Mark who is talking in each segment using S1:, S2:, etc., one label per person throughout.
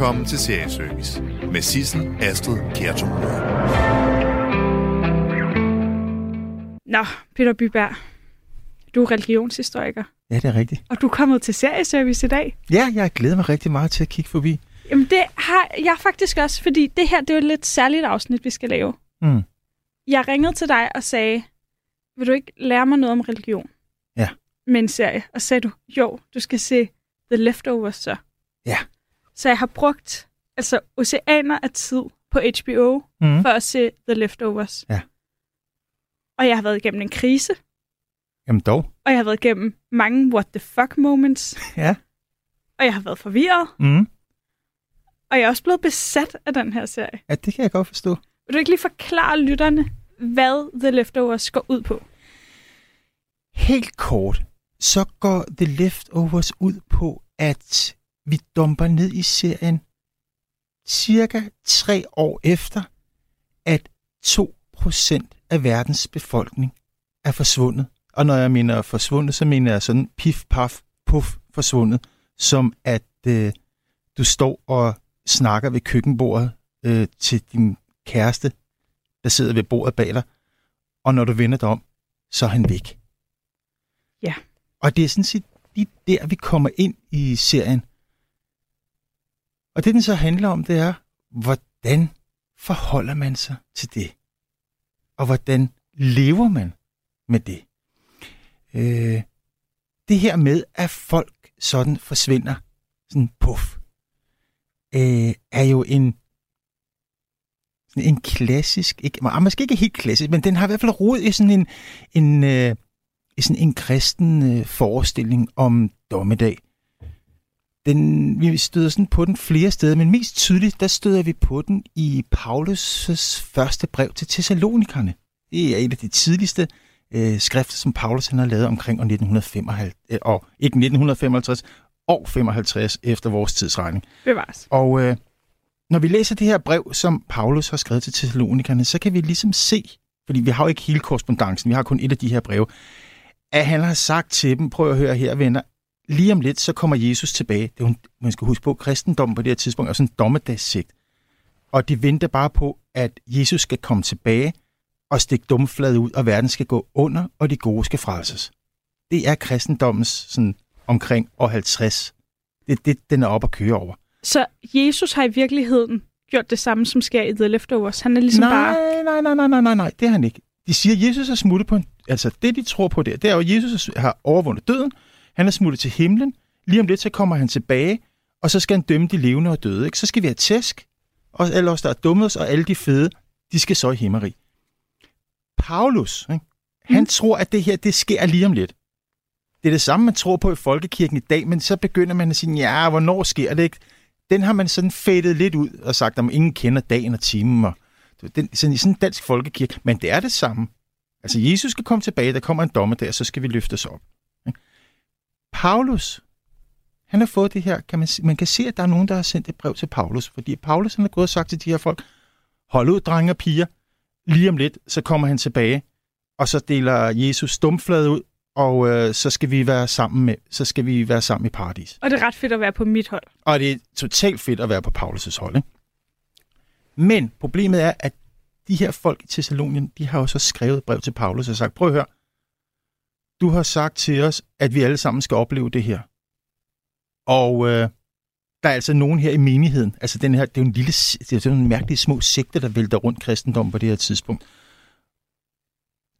S1: Velkommen til Serieservice med Sissel Astrid Kjertum.
S2: Nå, Peter Byberg. Du er religionshistoriker,
S3: Ja, det er rigtigt.
S2: og du er kommet til serieservice i dag.
S3: Ja, jeg glæder mig rigtig meget til at kigge forbi.
S2: Jamen det har jeg faktisk også, fordi det her det er jo et lidt særligt afsnit, vi skal lave.
S3: Mm.
S2: Jeg ringede til dig og sagde, vil du ikke lære mig noget om religion?
S3: Ja.
S2: Med en serie. Og sagde du, jo, du skal se The Leftovers så.
S3: Ja.
S2: Så jeg har brugt altså oceaner af tid på HBO
S3: Mm.
S2: for at se The Leftovers.
S3: Ja.
S2: Og jeg har været igennem en krise,
S3: Jamen dog.
S2: og jeg har været igennem mange what the fuck moments,
S3: Ja.
S2: og jeg har været forvirret,
S3: Mm.
S2: og jeg er også blevet besat af den her serie.
S3: Ja, det kan jeg godt forstå.
S2: Vil du ikke lige forklare lytterne, hvad The Leftovers går ud på?
S3: Helt kort, så går The Leftovers ud på, at vi dumper ned i serien cirka tre år efter, at 2% af verdens befolkning er forsvundet. Og når jeg mener forsvundet, så mener jeg sådan pif, paf, puff forsvundet, som at øh, du står og snakker ved køkkenbordet øh, til din kæreste, der sidder ved bordet bag dig, og når du vender dig om, så er han væk.
S2: Ja.
S3: Og det er sådan set lige der, vi kommer ind i serien. Og det, den så handler om, det er, hvordan forholder man sig til det? Og hvordan lever man med det? Øh, det her med, at folk sådan forsvinder, sådan puff, øh, er jo en sådan en klassisk, ikke, ah, måske ikke helt klassisk, men den har i hvert fald rod i sådan en, en, øh, i sådan en kristen øh, forestilling om dommedag. Den, vi støder sådan på den flere steder, men mest tydeligt, der støder vi på den i Paulus' første brev til Thessalonikerne. Det er et af de tidligste øh, skrifter, som Paulus han har lavet omkring år 1955, øh, og ikke 1955, og 55 efter vores tidsregning.
S2: Bevares.
S3: Og øh, når vi læser det her brev, som Paulus har skrevet til Thessalonikerne, så kan vi ligesom se, fordi vi har jo ikke hele korrespondancen, vi har kun et af de her breve, at han har sagt til dem, prøv at høre her venner, lige om lidt, så kommer Jesus tilbage. Det er jo, man skal huske på, kristendom på det her tidspunkt er sådan en dommedagssigt. Og de venter bare på, at Jesus skal komme tilbage og stikke dumfladet ud, og verden skal gå under, og de gode skal frelses. Det er kristendommens sådan omkring år 50. Det er det, den er op at køre over.
S2: Så Jesus har i virkeligheden gjort det samme, som sker i The Leftovers. Han er ligesom
S3: nej,
S2: bare...
S3: nej, nej, nej, nej, nej, nej, det er han ikke. De siger, at Jesus er smuttet på en... Altså, det de tror på der, det er jo, at Jesus har overvundet døden. Han er smuttet til himlen. Lige om lidt, så kommer han tilbage, og så skal han dømme de levende og døde. Ikke? Så skal vi have tæsk, og alle os, der er dumme os, og alle de fede, de skal så i himmeri. Paulus, ikke? han
S2: Mm.
S3: tror, at det her, det sker lige om lidt. Det er det samme, man tror på i folkekirken i dag, men så begynder man at sige, ja, hvornår sker det ikke? Den har man sådan fadet lidt ud og sagt, at ingen kender dagen og timen. Og den, sådan, i sådan en dansk folkekirke. Men det er det samme. Altså, Jesus skal komme tilbage, der kommer en dommer der, så skal vi løftes op. Paulus, han har fået det her, kan man, man kan se, at der er nogen, der har sendt et brev til Paulus, fordi Paulus han har gået og sagt til de her folk, hold ud, drenge og piger, lige om lidt, så kommer han tilbage, og så deler Jesus stumfladet ud, og øh, så skal vi være sammen med, så skal vi være sammen i paradis.
S2: Og det er ret fedt at være på mit hold.
S3: Og det er totalt fedt at være på Paulus' hold. Ikke? Men problemet er, at de her folk i Thessalonien, de har jo så skrevet et brev til Paulus og sagt, prøv at høre, du har sagt til os, at vi alle sammen skal opleve det her. Og øh, der er altså nogen her i menigheden, altså den her, det er jo en lille, det er jo en mærkelig små sekte, der vælter rundt kristendom på det her tidspunkt.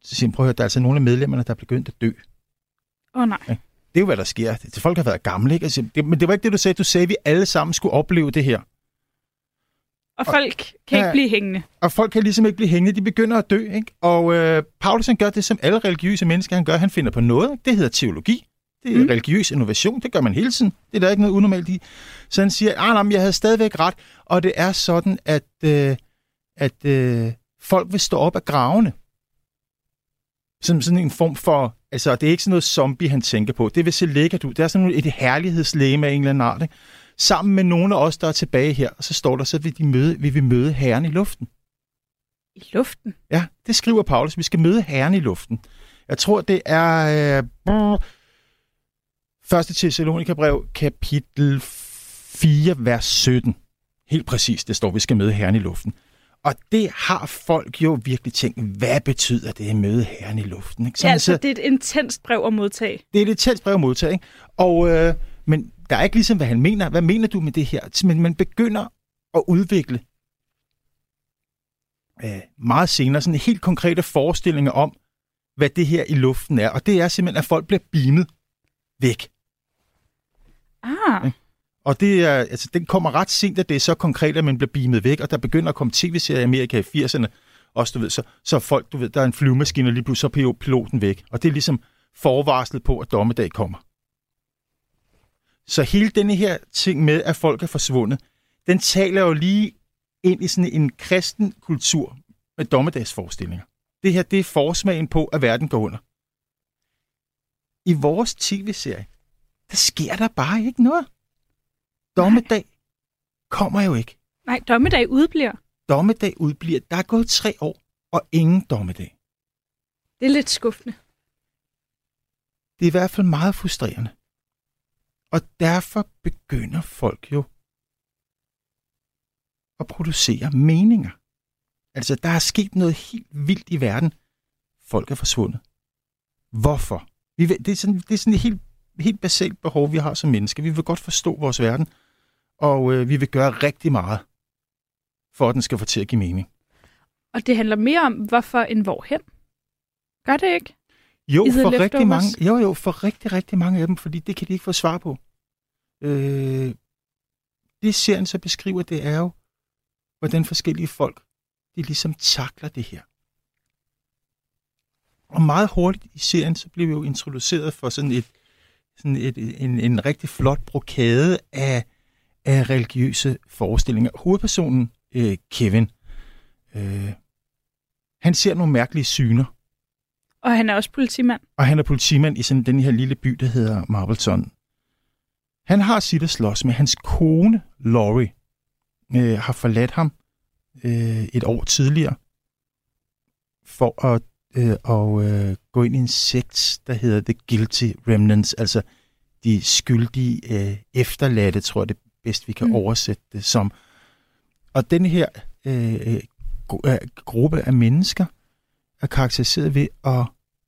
S3: Så siger prøv at høre, der er altså nogle af medlemmerne, der er begyndt at dø.
S2: Åh oh, nej.
S3: Det er jo, hvad der sker. Det, folk har været gamle, ikke? Altså, det, men det var ikke det, du sagde. Du sagde, at vi alle sammen skulle opleve det her.
S2: Og folk kan ikke
S3: Ja.
S2: blive hængende.
S3: Og folk kan ligesom ikke blive hængende. De begynder at dø, ikke? Og øh, Paulus han gør det, som alle religiøse mennesker han gør. Han finder på noget. Ikke? Det hedder teologi. Det er
S2: Mm.
S3: religiøs innovation. Det gør man hele tiden. Det er der ikke noget unormalt i. Så han siger, ah, nej, men jeg havde stadigvæk ret. Og det er sådan, at, øh, at øh, folk vil stå op af gravene. Som sådan en form for... Altså, det er ikke sådan noget zombie, han tænker på. Det vil se lækkert ud. Det er sådan et herlighedslæge af en eller anden art. Ikke? Sammen med nogle af os, der er tilbage her. Og så står der, så vil, de møde, vil vi møde herren i luften.
S2: I luften.
S3: Ja, det skriver Paulus. Vi skal møde Herren i luften. Jeg tror, det er øh, brrr, 1. Thessalonika brev, kapitel 4, vers 17. Helt præcis, det står, vi skal møde herren i luften. Og det har folk jo virkelig tænkt, hvad betyder det at møde herren i luften? Ikke?
S2: Ja, altså, det er et intenst brev at modtage.
S3: Det er et intenst brev at modtage, ikke? Og, øh, men der er ikke ligesom, hvad han mener. Hvad mener du med det her? Men man begynder at udvikle øh, meget senere sådan helt konkrete forestillinger om, hvad det her i luften er. Og det er simpelthen, at folk bliver beamet væk.
S2: Ah.
S3: Ja. Og det er, altså, den kommer ret sent, at det er så konkret, at man bliver beamet væk, og der begynder at komme tv-serier i Amerika i 80'erne, også, du ved, så, så folk, du ved, der er en flyvemaskine, og lige pludselig så er piloten væk. Og det er ligesom forvarslet på, at dommedag kommer. Så hele denne her ting med, at folk er forsvundet, den taler jo lige ind i sådan en kristen kultur med dommedagsforestillinger. Det her, det er forsmagen på, at verden går under. I vores tv-serie, der sker der bare ikke noget. Dommedag kommer jo ikke.
S2: Nej, dommedag udbliver.
S3: Dommedag udbliver. Der er gået tre år, og ingen dommedag.
S2: Det er lidt skuffende.
S3: Det er i hvert fald meget frustrerende. Og derfor begynder folk jo at producere meninger. Altså, der er sket noget helt vildt i verden. Folk er forsvundet. Hvorfor? Vi vil, det, er sådan, det er sådan et helt, helt basalt behov, vi har som mennesker. Vi vil godt forstå vores verden, og øh, vi vil gøre rigtig meget, for at den skal få til at give mening.
S2: Og det handler mere om, hvorfor end hvorhen. Gør det ikke?
S3: Jo, for rigtig
S2: Leftovers?
S3: mange, jo, jo, for rigtig, rigtig mange af dem, fordi det kan de ikke få svar på. Øh, det serien så beskriver, det er jo, hvordan forskellige folk, de ligesom takler det her. Og meget hurtigt i serien, så bliver vi jo introduceret for sådan et, sådan et, en, en rigtig flot brokade af, af religiøse forestillinger. Hovedpersonen, øh, Kevin, øh, han ser nogle mærkelige syner.
S2: Og han er også politimand.
S3: Og han er politimand i sådan den her lille by, der hedder Marvelton. Han har sit at slås med. Hans kone, Laurie, øh, har forladt ham øh, et år tidligere for at øh, og, øh, gå ind i en sekt, der hedder The Guilty Remnants, altså de skyldige øh, efterladte, tror jeg det er bedst, vi kan
S2: Mm.
S3: oversætte det som. Og den her øh, gru- øh, gruppe af mennesker er karakteriseret ved at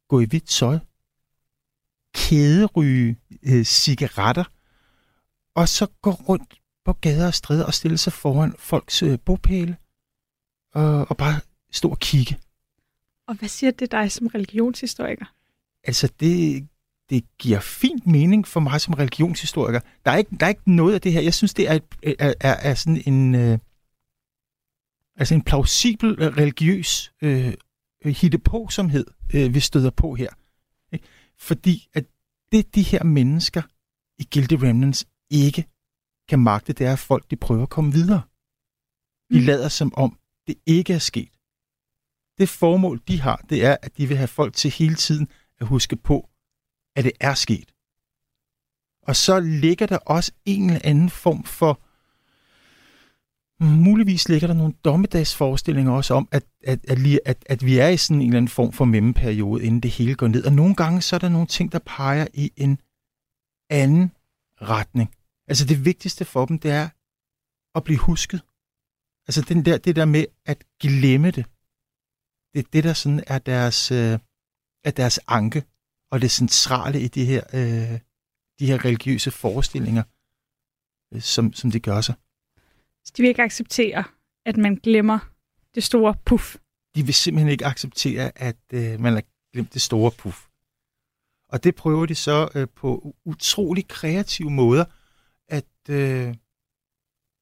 S3: gå i hvidt tøj, kæderyge øh, cigaretter, og så gå rundt på gader og stræder og stille sig foran folks øh, bopæle, og, og bare stå og kigge.
S2: Og hvad siger det dig som religionshistoriker?
S3: Altså, det, det giver fint mening for mig som religionshistoriker. Der er ikke, der er ikke noget af det her. Jeg synes, det er, er, er, er sådan en, øh, altså en plausibel øh, religiøs øh, hittepåsomhed, øh, vi støder på her. Ikke? Fordi at det, de her mennesker i Guilty Remnants ikke kan magte, det er, at folk de prøver at komme videre. De
S2: Mm.
S3: lader som om, det ikke er sket. Det formål, de har, det er, at de vil have folk til hele tiden at huske på, at det er sket. Og så ligger der også en eller anden form for, muligvis ligger der nogle dommedagsforestillinger også om, at, at, at, lige- at, at vi er i sådan en eller anden form for mellemperiode, inden det hele går ned. Og nogle gange så er der nogle ting, der peger i en anden retning. Altså det vigtigste for dem, det er at blive husket. Altså den der, det der med at glemme det. Det er det, der sådan er deres, øh, er deres anke, og det centrale i de her, øh, de her religiøse forestillinger, øh, som, som de gør sig.
S2: Så de vil ikke acceptere, at man glemmer det store puff.
S3: De vil simpelthen ikke acceptere, at øh, man har glemt det store puff. Og det prøver de så øh, på utrolig kreative måder at, øh,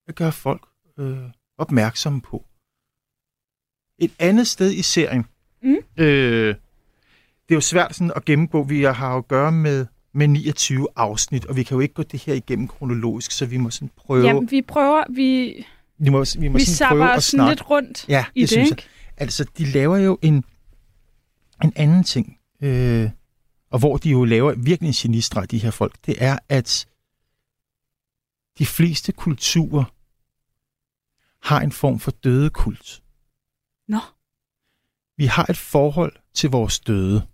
S3: at gøre folk øh, opmærksomme på. Et andet sted i serien,
S2: Mm.
S3: øh, det er jo svært sådan at gennemgå, vi har jo at gøre med, med 29 afsnit, og vi kan jo ikke gå det her igennem kronologisk, så vi må sådan prøve,
S2: Jamen, vi prøver, vi,
S3: vi må, vi må
S2: vi
S3: sådan prøve at snakke.
S2: lidt rundt
S3: Ja,
S2: i det,
S3: synes jeg.
S2: ikke?
S3: Altså, de laver jo en, en anden ting, øh, og hvor de jo laver virkelig en genistreg, de her folk, det er, at de fleste kulturer har en form for dødekult.
S2: Nå.
S3: Vi har et forhold til vores døde.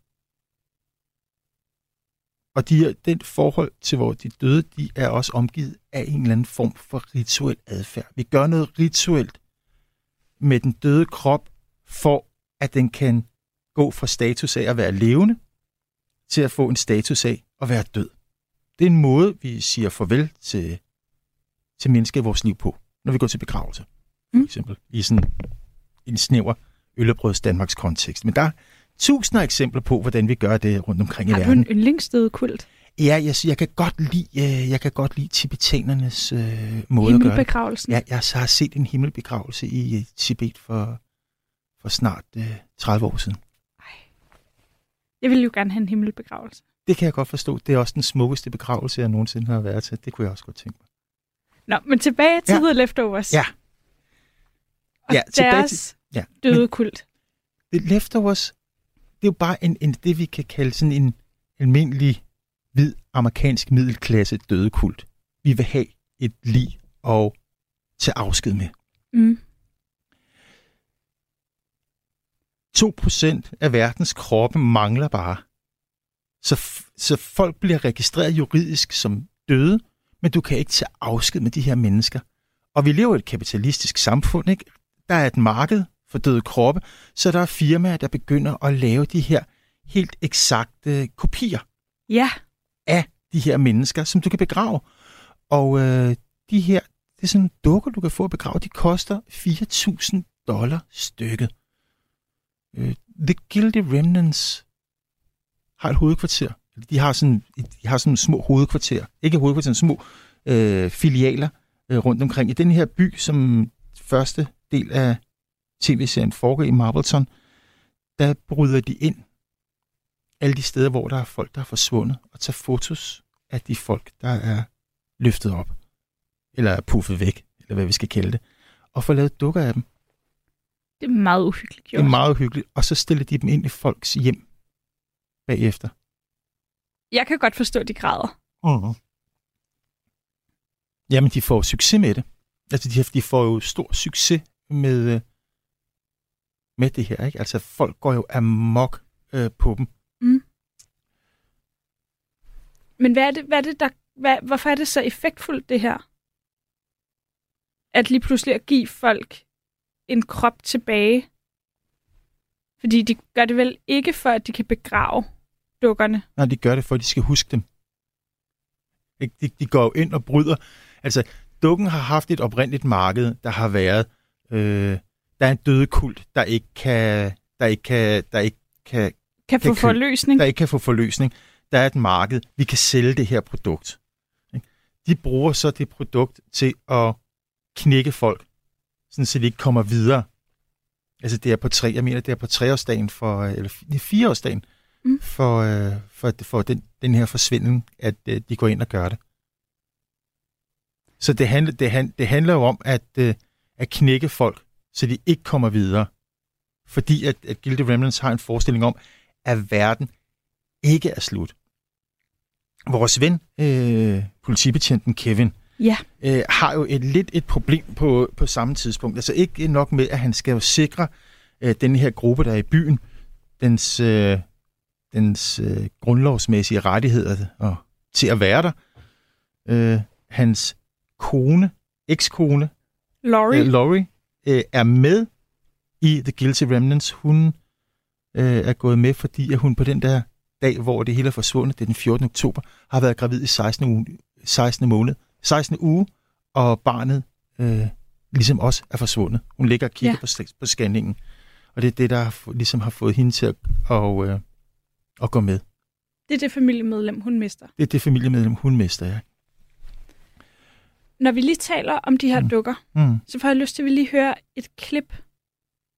S3: Og de den forhold til, hvor de døde, de er også omgivet af en eller anden form for rituel adfærd. Vi gør noget rituelt med den døde krop, for at den kan gå fra status af at være levende, til at få en status af at være død. Det er en måde, vi siger farvel til, til mennesker i vores liv på, når vi går til begravelse. For
S2: Mm.
S3: eksempel i sådan en snæver øllebrøds Danmarks kontekst. Men der er tusinder af eksempler på, hvordan vi gør det rundt omkring i
S2: Har du
S3: verden.
S2: en yndlingsdøde kult?
S3: Ja, jeg, jeg kan godt lide, øh, jeg kan godt lide tibetanernes øh, måde at gøre det.
S2: Himmelbegravelsen?
S3: Ja, jeg har set en himmelbegravelse i øh, Tibet for, for snart øh, 30 år siden.
S2: Jeg vil jo gerne have en himmelbegravelse.
S3: Det kan jeg godt forstå. Det er også den smukkeste begravelse, jeg nogensinde har været til. Det kunne jeg også godt tænke mig.
S2: Nå, men tilbage til
S3: Ja.
S2: The Leftovers.
S3: Ja.
S2: Og
S3: Ja,
S2: deres
S3: Ja.
S2: døde
S3: Men
S2: kult.
S3: The Leftovers, det er jo bare en, en, det, vi kan kalde sådan en almindelig hvid amerikansk middelklasse dødekult. Vi vil have et lig og til afsked med.
S2: Mm.
S3: 2% af verdens kroppe mangler bare. Så, så folk bliver registreret juridisk som døde, men du kan ikke tage afsked med de her mennesker. Og vi lever i et kapitalistisk samfund, ikke? Der er et marked for døde kroppe, så der er firmaer, der begynder at lave de her helt eksakte kopier
S2: Ja,
S3: af de her mennesker, som du kan begrave. Og øh, de her, det er sådan dukker, du kan få at begrave, de koster 4.000 dollar stykket. Øh, The Guilty Remnants har et hovedkvarter. De har sådan, de har sådan små hovedkvarter. Ikke hovedkvarter, små øh, filialer øh, rundt omkring. I den her by, som første del af tv-serien foregår i Marbleton, der bryder de ind alle de steder, hvor der er folk, der er forsvundet, og tager fotos af de folk, der er løftet op, eller er puffet væk, eller hvad vi skal kalde det, og får lavet dukker af dem.
S2: det er meget uhyggeligt
S3: Det
S2: gjort.
S3: er meget hyggeligt, og så stiller de dem ind i folks hjem bagefter.
S2: Jeg kan godt forstå, de græder.
S3: Uh-huh. Jamen, de får succes med det. Altså, de, de får jo stor succes med, øh, med det her, ikke? Altså, folk går jo amok øh, på dem.
S2: Men hvad er det, hvad er det der, hvad, hvorfor er det så effektfuldt, det her? At lige pludselig at give folk en krop tilbage. Fordi de gør det vel ikke for, at de kan begrave dukkerne.
S3: Nej, de gør det, for at de skal huske dem. De, de går jo ind og bryder. Altså, dukken har haft et oprindeligt marked, der har været, øh, der er en døde kult, der ikke kan, der ikke kan, der ikke kan,
S2: Kan få
S3: Kan kø-
S2: forløsning.
S3: der ikke kan få forløsning. Der er et marked, vi kan sælge det her produkt. De bruger så det produkt til at knække folk, sådan så de ikke kommer videre. Altså det er på tre, jeg mener det er på treårsdagen for, eller fi- det er fireårsdagen
S2: Mm.
S3: for, øh, for, for den, den her forsvinden, at øh, de går ind og gør det. Så det handler, det, han, det handler jo om at, øh, at knække folk, så de ikke kommer videre. Fordi at, at Guilty Remnants har en forestilling om, at verden ikke er slut. Vores ven, øh, politibetjenten Kevin,
S2: Ja.
S3: øh, har jo et lidt et problem på, på samme tidspunkt. Altså ikke nok med, at han skal jo sikre øh, den her gruppe, der er i byen, dens, øh, dens øh, grundlovsmæssige rettigheder og, til at være der. Øh, hans kone, ekskone,
S2: Laurie.
S3: øh, Laurie, øh, er med i The Guilty Remnants. Hun øh, er gået med, fordi at hun på den der dag, hvor det hele er forsvundet, det er den 14. oktober, har været gravid i 16. uge, 16. måned, 16. uge, og barnet øh, ligesom også er forsvundet. Hun ligger og kigger
S2: Ja.
S3: på, på scanningen, og det er det, der har, ligesom har fået hende til at, og, øh, at gå med.
S2: Det er det familiemedlem, hun mister.
S3: Det er det familiemedlem, hun mister, ja.
S2: Når vi lige taler om de her
S3: Mm.
S2: dukker,
S3: Mm.
S2: så får jeg lyst til, at vi lige høre et klip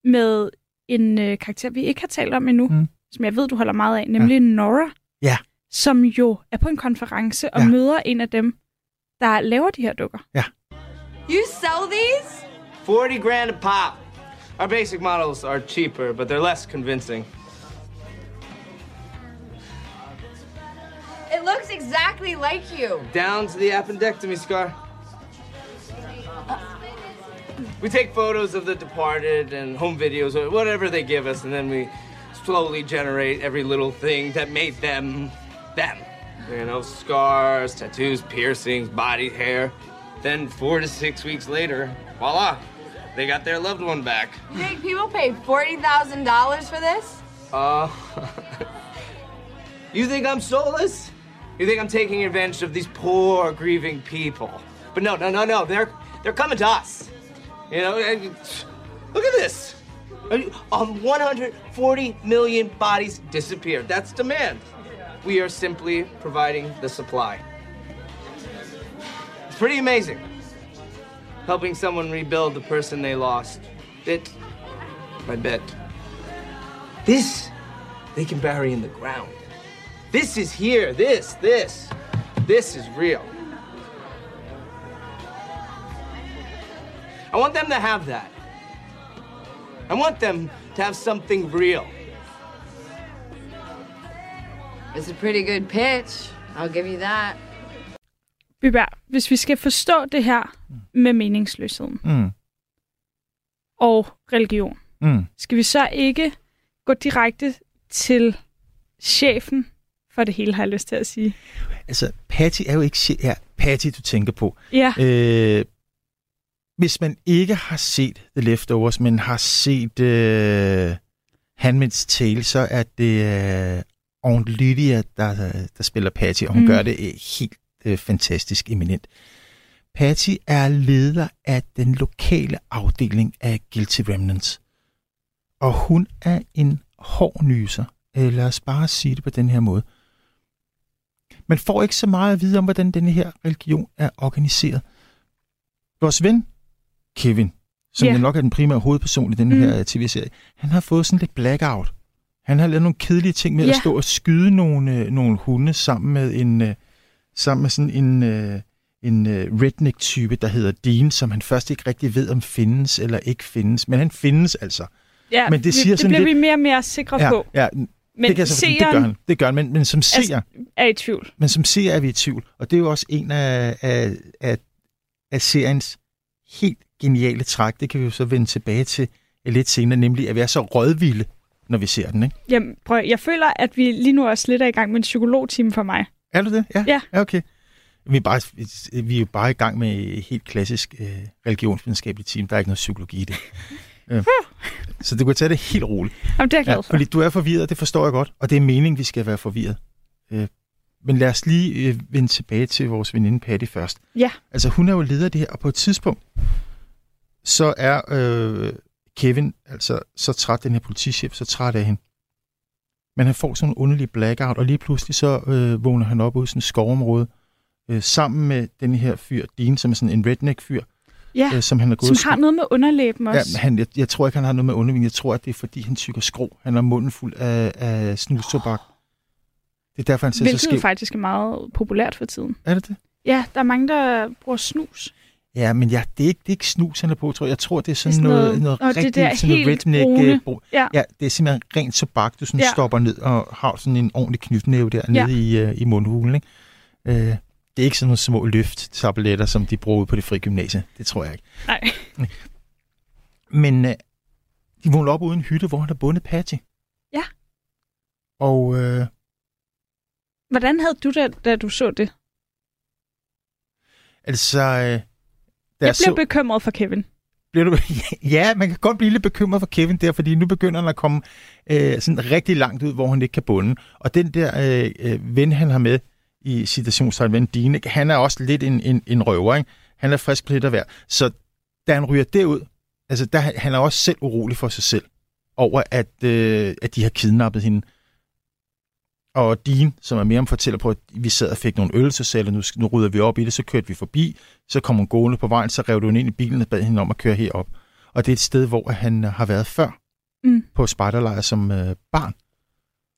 S2: med en øh, karakter, vi ikke har talt om endnu,
S3: Mm.
S2: som jeg ved, du holder meget af, nemlig ja. Nora.
S3: Ja.
S2: Som jo er på en konference og
S3: Ja.
S2: møder en af dem, der laver de her dukker.
S4: You sell these?
S5: 40 grand a pop. Our basic models are cheaper, but they're less convincing.
S4: It looks exactly like you.
S5: Down to the appendectomy scar. We take photos of the departed and home videos or whatever they give us, and then we slowly generate every little thing that made them them. You know, scars, tattoos, piercings, body hair. Then four to six weeks later, voila, they got their loved one back.
S4: You think people pay $40,000 for this?
S5: Uh, you think I'm soulless? You think I'm taking advantage of these poor, grieving people? But no, no, no, no. They're they're coming to us. You know, and look at this. Um, 140 million bodies disappeared. That's demand. We are simply providing the supply. It's pretty amazing. Helping someone rebuild the person they lost. It, I bet. This, they can bury in the ground. This is here. This, this, this is real. I want them to have that. I want them to have something real.
S4: It's a pretty good pitch. I'll give you that.
S2: Byberg, hvis vi skal forstå det her med meningsløsheden
S3: Mm.
S2: og religion,
S3: Mm.
S2: skal vi så ikke gå direkte til chefen for det hele, har jeg lyst til at sige.
S3: Altså, Patty er jo ikke... che- Ja, Patty, du tænker på.
S2: Ja,
S3: Øh, hvis man ikke har set The Leftovers, men har set øh, Handmaid's Tale, så er det øh, Aunt Lydia, der, der spiller Patty, og hun
S2: Mm.
S3: gør det øh, helt øh, fantastisk eminent. Patty er leder af den lokale afdeling af Guilty Remnants. Og hun er en hård nyser. Øh, lad os bare sige det på den her måde. Man får ikke så meget at vide om, hvordan denne her religion er organiseret. Vores ven, Kevin, som yeah. nok er den primære hovedperson i den
S2: Mm.
S3: mm. her tv-serie, han har fået sådan lidt blackout. Han har lavet nogle kedelige ting med
S2: Ja.
S3: at stå og skyde nogle, øh, nogle hunde sammen med en øh, sammen med sådan en, øh, en øh, redneck-type, der hedder Dean, som han først ikke rigtig ved, om findes eller ikke findes. Men han findes altså.
S2: ja
S3: men det siger
S2: det
S3: sådan
S2: bliver
S3: lidt-
S2: vi mere og mere sikre
S3: Ja,
S2: på.
S3: ja,
S2: Men
S3: det, kan så, det gør
S2: seeren
S3: han. Det gør han. Men, men som seer,
S2: er i tvivl.
S3: men som seer er vi i tvivl. Og det er jo også en af, af, af, af seriens helt geniale træk. Det kan vi jo så vende tilbage til lidt senere, nemlig at er så rådvilde, når vi ser den. Ikke?
S2: Jamen, prøv, jeg føler, at vi lige nu også lidt er i gang med en psykologtime for mig.
S3: Er du det? Ja.
S2: Ja.
S3: ja okay. Vi er, bare, vi er jo bare i gang med et helt klassisk øh, religionsvidenskabeligt team. Der er ikke noget psykologi i det. øh, så du kan tage det helt roligt.
S2: Jamen, det er jeg glad
S3: Ja,
S2: for.
S3: fordi du er forvirret, det forstår jeg godt. Og det er meningen, vi skal være forvirret. Øh, men lad os lige øh, vende tilbage til vores veninde Patty først.
S2: Ja.
S3: Altså, hun er jo leder af det her, og på et tidspunkt, så er øh, Kevin altså så træt, den her politichef, så træt af hende. Men han får sådan en underlig blackout, og lige pludselig så øh, vågner han op ude i sådan et skovområde, øh, sammen med den her fyr, Dean, som er sådan en redneck-fyr,
S2: Ja,
S3: øh, som han er gået
S2: som har noget med underlæben også.
S3: Ja, han, jeg, jeg tror ikke, han har noget med undervin. Jeg tror, at det er, fordi han tykker skrå. Han har munden fuld af, af snustobak. Det er derfor, han ser så
S2: Hvilket
S3: skæv.
S2: faktisk er meget populært for tiden.
S3: Er det det?
S2: Ja, der er mange, der bruger snus.
S3: Ja, men ja, det, er ikke, det er ikke snus, han er på, tror jeg. Jeg tror, det er sådan
S2: Det er sådan
S3: noget,
S2: noget-
S3: noget,
S2: Åh, det
S3: sådan redneck.
S2: brune.
S3: øh,
S2: Ja.
S3: ja, det er simpelthen rent tobak, du sådan
S2: Ja.
S3: stopper ned og har sådan en ordentlig knytnæve der
S2: Ja.
S3: nede i, uh, i mundhulen. Ikke? Uh, det er ikke sådan nogle små løft-tabletter, som de bruger på det fri gymnasie. Det tror jeg ikke.
S2: Nej.
S3: Men uh, de vågner op uden hytte, hvor han har bundet Patty.
S2: Ja.
S3: Og uh,
S2: Hvordan havde du det, da du så det?
S3: altså... Uh,
S2: Jeg blev
S3: så,
S2: bekymret for Kevin.
S3: bliver du, ja, man kan godt blive lidt bekymret for Kevin der, fordi nu begynder han at komme øh, sådan rigtig langt ud, hvor han ikke kan bunde. Og den der øh, øh, ven, han har med i citationstegn, ven ikke? han er også lidt en, en, en røver. Ikke? Han er frisk af hver. Så da han ryger derud, altså der, han er også selv urolig for sig selv over, at, øh, at de har kidnappet hende. Og Dean, som er mere om fortæller på, at vi sad og fik nogle øl, så sagde nu, nu rydder vi op i det, så kørte vi forbi, så kom hun gående på vejen, så rev du hende ind i bilen og bad hende om at køre herop. Og det er et sted, hvor han øh, har været før,
S2: Mm.
S3: på spejderlejr som øh, barn.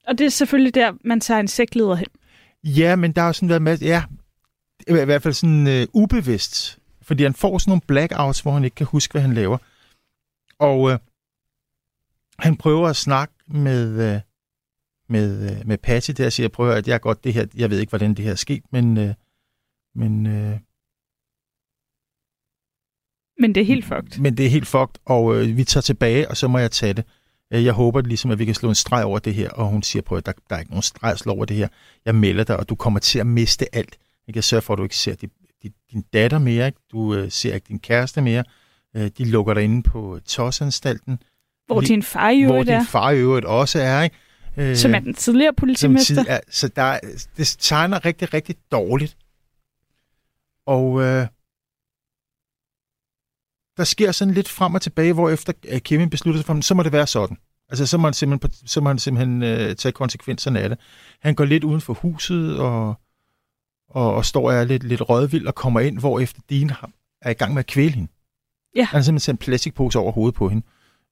S2: Og det er selvfølgelig der, man tager en sektleder hen.
S3: Ja, men der har sådan været masser, ja, i hvert fald sådan øh, ubevidst, fordi han får sådan nogle blackouts, hvor han ikke kan huske, hvad han laver. Og øh, han prøver at snakke med, øh, med, øh, med Patty der, og siger, prøv at høre, at jeg godt det her, jeg ved ikke, hvordan det her er sket, men, øh, men, øh,
S2: Men det er helt fucked.
S3: men det er helt fucked, og øh, vi tager tilbage, og så må jeg tage det Jeg håber ligesom, at vi kan slå en streg over det her, og hun siger på, at der, der er ikke nogen streg at slå over det her. Jeg melder dig, og du kommer til at miste alt. Jeg kan sørge for, at du ikke ser din, din, din datter mere, ikke? du øh, ser ikke din kæreste mere. Øh, de lukker dig inde på TOS-anstalten,
S2: Hvor din far i
S3: hvor
S2: øvrigt
S3: din
S2: er,
S3: far i øvrigt også er. Ikke? Øh,
S2: som er den tidligere politimester.
S3: tid er, så der, er- det tegner rigtig, rigtig dårligt. Og øh, der sker sådan lidt frem og tilbage, hvor efter øh, Kevin beslutter sig for, så må det være sådan. Altså, så må han simpelthen, så må han simpelthen øh, tage konsekvenserne af det. Han går lidt uden for huset og, og, og står og er lidt, lidt rødvild og kommer ind, hvor efter Dean er i gang med at kvæle hende.
S2: Ja.
S3: Han har simpelthen sendt en plastikpose over hovedet på hende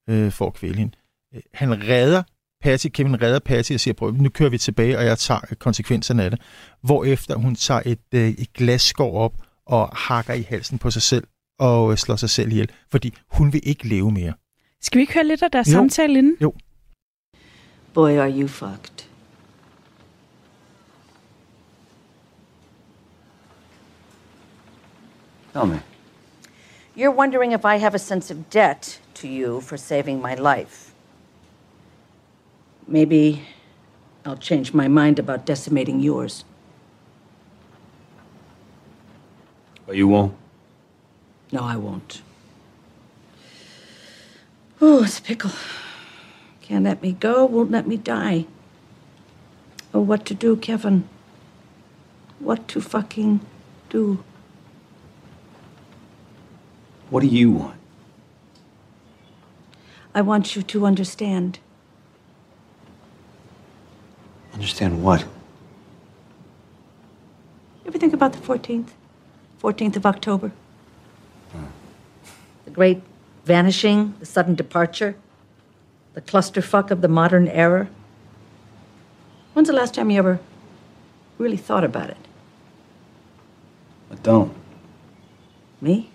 S3: øh, for at kvæle hende. Øh, Han redder Patty, Kevin redder Patty og siger, prøv, nu kører vi tilbage, og jeg tager konsekvenserne af det. Hvorefter hun tager et, øh, et glasskår op og hakker i halsen på sig selv og øh, slår sig selv ihjel, fordi hun vil ikke leve mere.
S2: Skal vi ikke høre lidt af deres
S3: Jo.
S2: samtale inden?
S6: Boy, are you fucked.
S7: Tell me.
S6: You're wondering if I have a sense of debt to you for saving my life. Maybe I'll change my mind about decimating yours.
S7: But you won't.
S6: No, I won't. Oh, it's a pickle. Can't let me go, won't let me die. Oh, what to do, Kevin? What to fucking do?
S7: What do you want?
S6: I want you to understand.
S7: Understand what?
S6: Ever think about the 14th? 14th of October? The great vanishing, the sudden departure, the clusterfuck of the modern era. When's the last time you ever really thought about it?
S7: I don't.
S6: Me?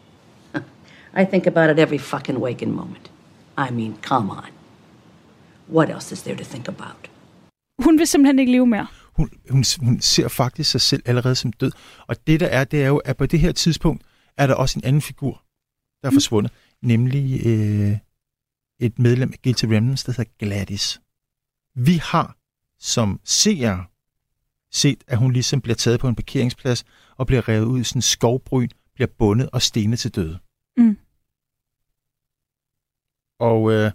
S6: I think about it every fucking waking moment. I mean, come on. What else is there to think about?
S2: Hun vil simpelthen ikke leve mere.
S3: Hun, hun, hun ser faktisk sig selv allerede som død. Og det der er, det er jo, at på det her tidspunkt er der også en anden figur, der er
S2: Mm.
S3: forsvundet, nemlig øh, et medlem af Guilty Remnants, der hedder Gladys. Vi har som seere set, at hun ligesom bliver taget på en parkeringsplads og bliver revet ud i sådan en skovbryn, bliver bundet og stenet til døde.
S2: Mm.
S3: Og øh,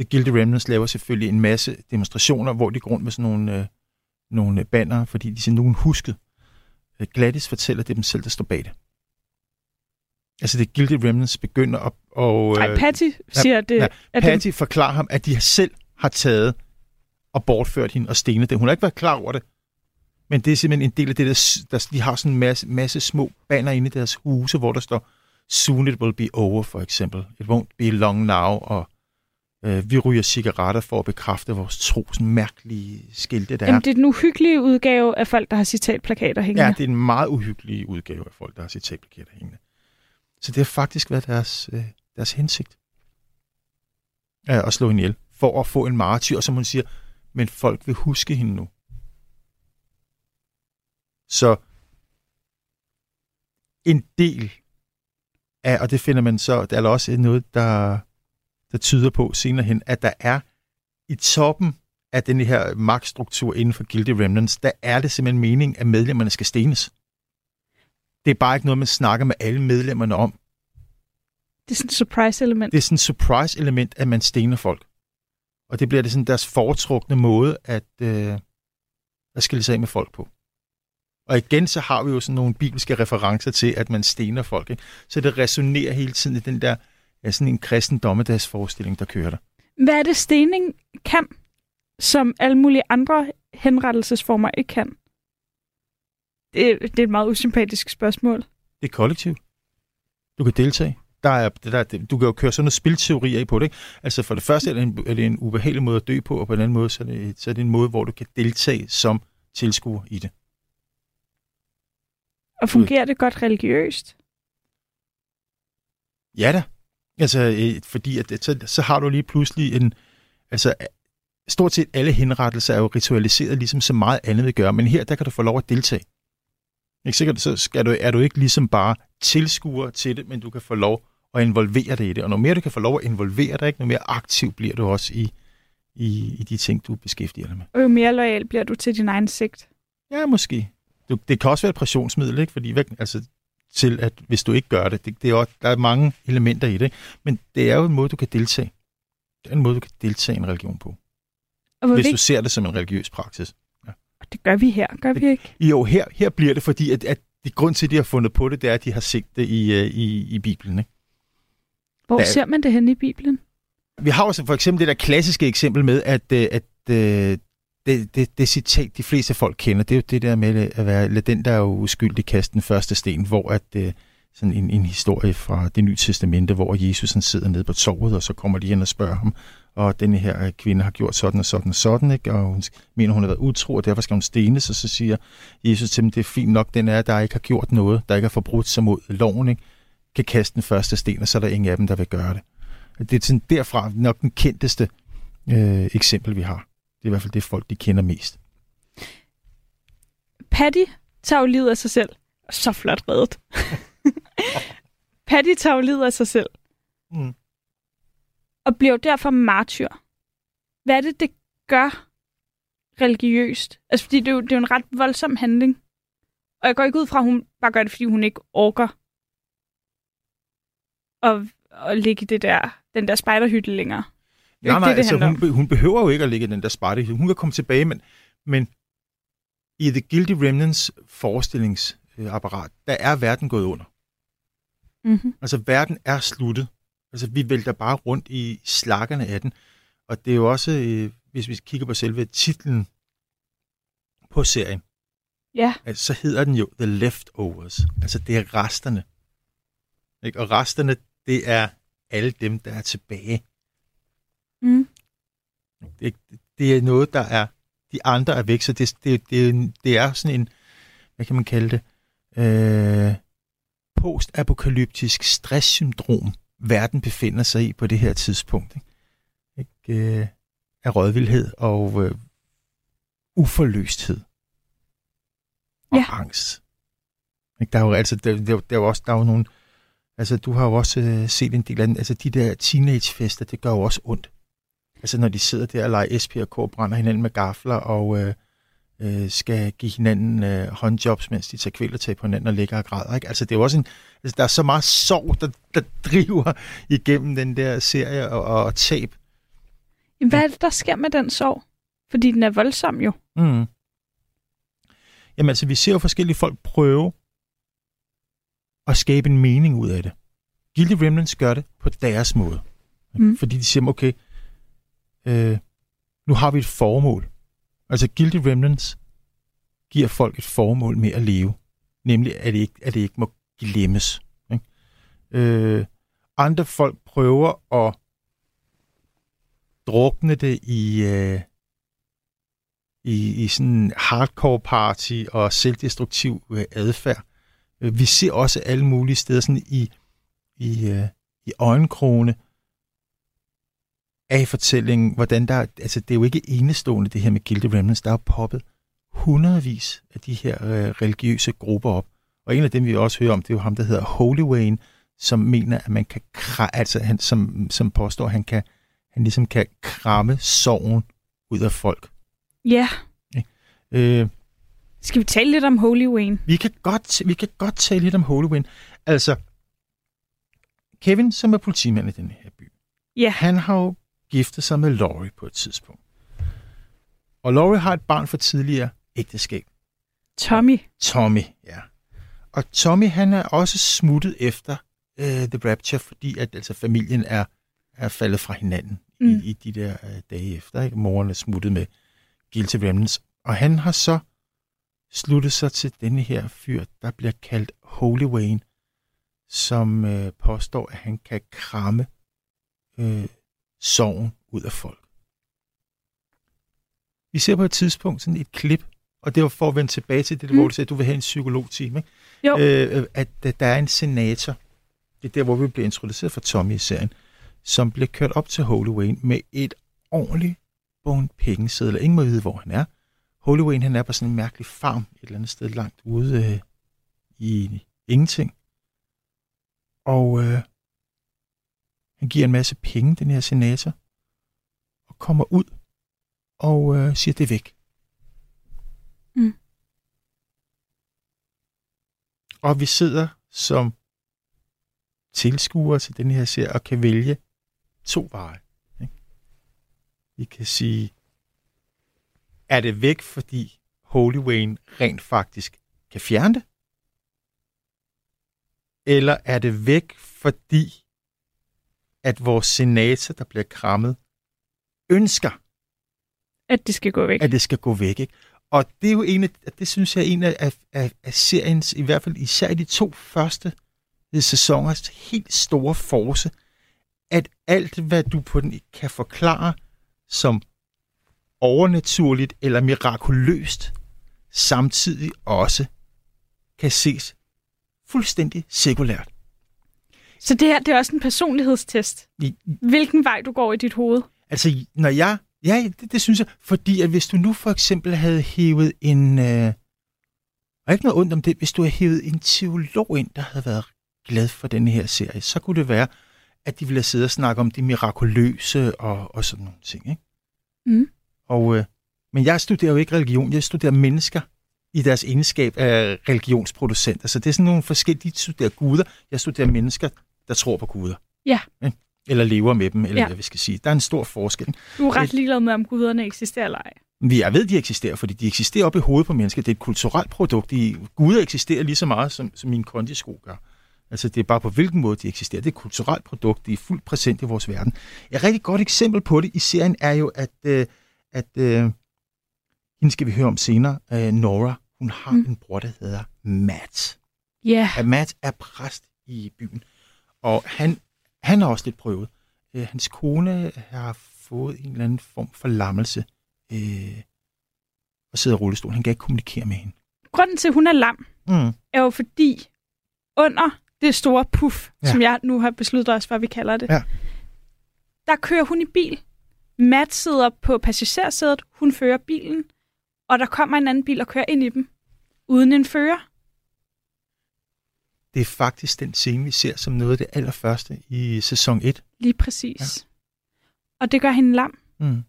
S3: The Guilty Remnants laver selvfølgelig en masse demonstrationer, hvor de går rundt med sådan nogle, øh, nogle banner, fordi de siger, nogen husket. Øh, Gladys fortæller, det er dem selv, der står bag det. Altså, The Guilty Remnants begynder op, og...
S2: Nej, Patty siger, det
S3: ja,
S2: er
S3: Patty forklarer ham, at de selv har taget og bortført hende og stenet det. Hun har ikke været klar over det. Men det er simpelthen en del af det, der, der de har sådan en masse, masse små banner inde i deres huse, hvor der står, soon it will be over, for eksempel. It won't be long now, og øh, vi ryger cigaretter for at bekræfte vores tro. Sådan mærkelige skilte, der
S2: Jamen,
S3: er.
S2: det er den uhyggelige udgave af folk, der har citatplakater hængende.
S3: Ja, det er en meget uhyggelig udgave af folk, der har citatplakater hængende. Så det har faktisk været deres, øh, deres hensigt øh, at slå hende ihjel, for at få en martyr, og som hun siger, men folk vil huske hende nu. Så en del af, og det finder man så, der er også noget, der, der tyder på senere hen, at der er i toppen af den her magtstruktur inden for Guilty Remnants, der er det simpelthen meningen, at medlemmerne skal stenes. Det er bare ikke noget, man snakker med alle medlemmerne om.
S2: Det er sådan et surprise-element.
S3: Det er sådan et surprise-element, at man stener folk. Og det bliver det sådan deres foretrukne måde at, øh, at skille sig af med folk på. Og igen, så har vi jo sådan nogle bibelske referencer til, at man stener folk. Ikke? Så det resonerer hele tiden i den der ja, sådan en kristen dommedagsforestilling, der kører der.
S2: Hvad er det, stening kan, som alle mulige andre henrettelsesformer ikke kan? Det, er- det er et meget usympatisk spørgsmål.
S3: Det er kollektivt. Du kan deltage. Der er, det der, du kan jo køre sådan noget spilteori af på det. Ikke? Altså for det første er det, en, er det en ubehagelig måde at dø på, og på den anden måde, så er, det, så er det en måde, hvor du kan deltage som tilskuer i det.
S2: Og fungerer det godt religiøst?
S3: Ja da. Altså, øh, fordi at, så, så har du lige pludselig en... Altså, stort set alle henrettelser er jo ritualiseret, ligesom så meget andet vil gøre, men her, der kan du få lov at deltage. Ikke sikkert, så skal du, er du ikke ligesom bare tilskuer til det, men du kan få lov at involvere dig i det. Og når mere du kan få lov at involvere dig, ikke, noget mere aktiv bliver du også i, i, i de ting, du beskæftiger dig med.
S2: Og jo mere lojal bliver du til din egen sigt.
S3: Ja, måske. Du, det kan også være et pressionsmiddel, ikke? Fordi, hvad- altså, til at hvis du ikke gør det, det, det er også, der er mange elementer i det, men det er jo en måde, du kan deltage. Det er en måde, du kan deltage i en religion på,
S2: Og
S3: hvis du
S2: vigtigt,
S3: ser det som en religiøs praksis.
S2: det gør vi her, gør vi ikke?
S3: Jo, her, her bliver det, fordi at, at det grund til, at de har fundet på det, det er, at de har set det i, øh, i, i Bibelen. Ikke?
S2: Hvor
S3: Der-
S2: ser man det hen i Bibelen?
S3: Vi har også for eksempel det der klassiske eksempel med, at, øh, at øh, det, det, det citat, de fleste folk kender, det er jo det der med at være, lad den der er uskyldig kaste den første sten, hvor at, øh, sådan en, en historie fra det nye testamente, hvor Jesus han sidder nede på torvet, og så kommer de hen og spørger ham, og denne her øh, kvinde har gjort sådan og sådan og sådan, ikke? og hun mener, hun har været utro, og derfor skal hun stenes, og så siger Jesus til dem, det er fint nok, den er, der ikke har gjort noget, der ikke har forbrudt sig mod loven, ikke? kan kaste den første sten, og så er der ingen af dem, der vil gøre det. Det er sådan derfra nok den kendteste øh, eksempel, vi har. Det er i hvert fald det, folk de kender mest.
S2: Patty tager jo livet af sig selv. Så flot reddet. Patty tager jo livet af sig selv.
S3: Mm.
S2: Og bliver derfor martyr. Hvad er det, det gør religiøst? Altså, fordi det er, jo, det er jo en ret voldsom handling. Og jeg går ikke ud fra, at hun bare gør det, fordi hun ikke orker at, at ligge i det der, den der spejderhytte længere. Det er
S3: Nej, nej,
S2: det, det
S3: altså, hun,
S2: om.
S3: hun behøver jo ikke at ligge i den der sparte. Hun kan komme tilbage, men, men i The Guilty Remnants forestillingsapparat, der er verden gået under.
S2: Mm-hmm.
S3: Altså, verden er sluttet. Altså, vi vælter bare rundt i slakkerne af den. Og det er jo også, øh, hvis vi kigger på selve titlen på serien,
S2: Ja,
S3: altså, så hedder den jo The Leftovers. Altså, det er resterne. Ikke? Og resterne, det er alle dem, der er tilbage.
S2: Mm.
S3: Det, det er noget, der er... De andre er væk, så det, det, det, det er sådan en... Hvad kan man kalde det? Øh, postapokalyptisk stresssyndrom, verden befinder sig i på det her tidspunkt. Ikke? Ikke, øh, af rådvildhed og øh, uforløsthed. Og
S2: Ja.
S3: angst. Ikke? Der er jo altså... Der, der, der er jo også... Der er jo nogle... Altså, du har jo også øh, set en del af. Altså, de der teenagefester, det gør jo også ondt. Altså, når de sidder der og leger SPK og brænder hinanden med gafler og øh, øh, skal give hinanden øh, håndjobs, mens de tager kvælertag på hinanden og ligger og græder. Ikke? Altså, det er jo også en... Altså, der er så meget sorg, der, der driver igennem den der serie og, og, og tab.
S2: Jamen, Hvad er det, der sker med den sorg? Fordi den er voldsom jo.
S3: Mm. Jamen altså, vi ser jo forskellige folk prøve at skabe en mening ud af det. Guilty Remnants gør det på deres måde.
S2: Mm.
S3: Fordi de siger, okay, øh, nu har vi et formål. Altså Guilty Remnants giver folk et formål med at leve. Nemlig, at det ikke, at det ikke må glemmes. Ikke? Øh, andre folk prøver at drukne det i, øh, i, i sådan hardcore party og selvdestruktiv øh, adfærd. Øh, vi ser også alle mulige steder sådan i, i, øh, i øjenkrone af fortællingen, hvordan der, altså det er jo ikke enestående det her med Guilty Remnants, der er poppet hundredvis af de her øh, religiøse grupper op. Og en af dem, vi også hører om, det er jo ham, der hedder Holy Wayne, som mener, at man kan, altså han, som, som påstår, at han kan, han ligesom kan kramme sorgen ud af folk.
S2: Ja.
S3: Øh,
S2: Skal vi tale lidt om Holy Wayne?
S3: vi, kan godt, vi kan godt tale lidt om Holy Wayne. Altså, Kevin, som er politimand i den her by,
S2: Ja.
S3: han har jo giftet sig med Laurie på et tidspunkt. Og Laurie har et barn for tidligere ægteskab.
S2: Tommy.
S3: Tommy, ja. Og Tommy, han er også smuttet efter uh, The Rapture, fordi at altså, familien er, er faldet fra hinanden mm. I, i de der uh, dage efter. Ikke? Moren er smuttet med Guilty Remnants. Og han har så sluttet sig til denne her fyr, der bliver kaldt Holy Wayne, som uh, påstår, at han kan kramme uh, sorgen ud af folk. Vi ser på et tidspunkt sådan et klip, og det var for at vende tilbage til det,
S2: Mm.
S3: hvor du sagde, at du vil have en psykologtime, ikke?
S2: Jo.
S3: Øh, at øh, der er en senator, det er der, hvor vi bliver introduceret for Tommy i serien, som bliver kørt op til Holy Wayne med et ordentligt bund pengesedler. Ingen må vide, hvor han er. Holy Wayne, han er på sådan en mærkelig farm et eller andet sted langt ude øh, i ingenting. Og øh, han giver en masse penge, den her senator, og kommer ud og øh, siger, det væk.
S2: Mm.
S3: Og vi sidder som tilskuere til den her serie og kan vælge to veje. Ikke? Vi kan sige, er det væk, fordi Holy Wayne rent faktisk kan fjerne det? Eller er det væk, fordi at vores senator, der bliver krammet, ønsker,
S2: At det skal gå væk.
S3: at det skal gå væk. Ikke? Og det er jo en af, det synes jeg er en af, af, af seriens, i hvert fald især i de to første sæsoners helt store force, at alt, hvad du på den kan forklare som overnaturligt eller mirakuløst, samtidig også kan ses fuldstændig sekulært.
S2: Så det her, det er også en personlighedstest.
S3: I,
S2: Hvilken vej du går i dit hoved.
S3: Altså, når jeg... Ja, det, det synes jeg. Fordi at hvis du nu for eksempel havde hævet en... Øh, og ikke noget ondt om det, hvis du havde hævet en teolog ind, der havde været glad for denne her serie, så kunne det være, at de ville sidde og snakke om det mirakuløse og, og sådan nogle ting. Ikke?
S2: Mm.
S3: Og, øh, men jeg studerer jo ikke religion, jeg studerer mennesker i deres egenskab af religionsproducenter. Så det er sådan nogle forskellige, de studerer guder, jeg studerer mennesker, der tror på guder.
S2: Ja.
S3: Eller lever med dem, eller
S2: Ja.
S3: hvad vi skal sige. Der er en stor forskel.
S2: Du er ret
S3: Et-
S2: ligeglad med, om guderne eksisterer eller ej.
S3: Vi jeg ved, de eksisterer, fordi de eksisterer op i hovedet på mennesker. Det er et kulturelt produkt. De, guder eksisterer lige så meget, som, som mine kondisko gør. Altså, det er bare på hvilken måde de eksisterer. Det er et kulturelt produkt. De er fuldt præsent i vores verden. Et rigtig godt eksempel på det i serien er jo, at, øh, at øh, hende skal vi høre om senere, øh, Nora, hun har
S2: Mm.
S3: en bror, der hedder Matt.
S2: Ja,
S3: At Matt er præst i byen, og han, han er også lidt prøvet. Øh, hans kone har fået en eller anden form for lammelse øh, og sidder i rullestol. Han kan ikke kommunikere med hende.
S2: grunden til, at hun er lam,
S3: Mm.
S2: er jo fordi under det store puff, ja.
S3: Ja.
S2: som jeg nu har besluttet os, hvad vi kalder det,
S3: Ja.
S2: der kører hun i bil. Matt sidder på passagersædet, hun fører bilen, og der kommer en anden bil og kører ind i dem, uden en fører.
S3: Det er faktisk den scene, vi ser som noget af det allerførste i sæson 1.
S2: Lige præcis. Ja. Og det gør hende lam,
S3: Mm.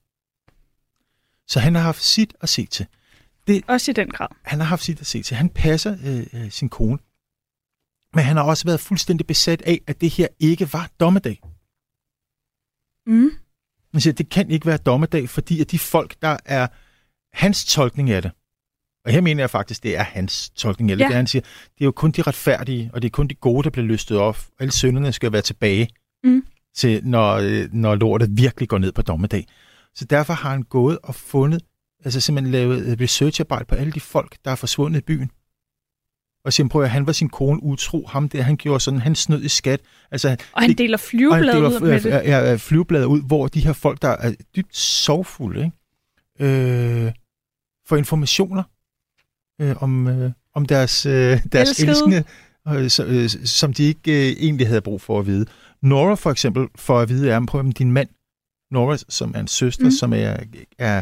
S3: Så han har haft sit at se til.
S2: også i den grad.
S3: Han har haft sit at se til. Han passer øh, øh, sin kone. Men han har også været fuldstændig besat af, at det her ikke var dommedag.
S2: Mm.
S3: Man siger, det kan ikke være dommedag, fordi at de folk, der er hans tolkning af det, og her mener jeg faktisk, det er hans tolkning det,
S2: Ja.
S3: ja. det han siger, det er jo kun de retfærdige, og det er kun de gode, der bliver løstet op. Alle synderne skal være tilbage,
S2: Mm.
S3: til når, øh, når lortet virkelig går ned på dommedag. Så derfor har han gået og fundet, altså simpelthen lavet et researcharbejde på alle de folk, der er forsvundet i byen. Og siger, prøv at han var sin kone utro, ham der, han gjorde sådan, han snød i skat. Altså,
S2: Og han
S3: det-
S2: deler flyveblade ud med det.
S3: er flyveblader ud, hvor de her folk, der er dybt sorgfulde, ikke? Øh, får informationer øh, om, øh, om deres, øh, deres
S2: Elskede.
S3: elskende, øh, så, øh, som de ikke øh, egentlig havde brug for at vide. Nora for eksempel får at vide, er, prøv at din mand, Nora, som er en søster,
S2: Mm.
S3: som er, er,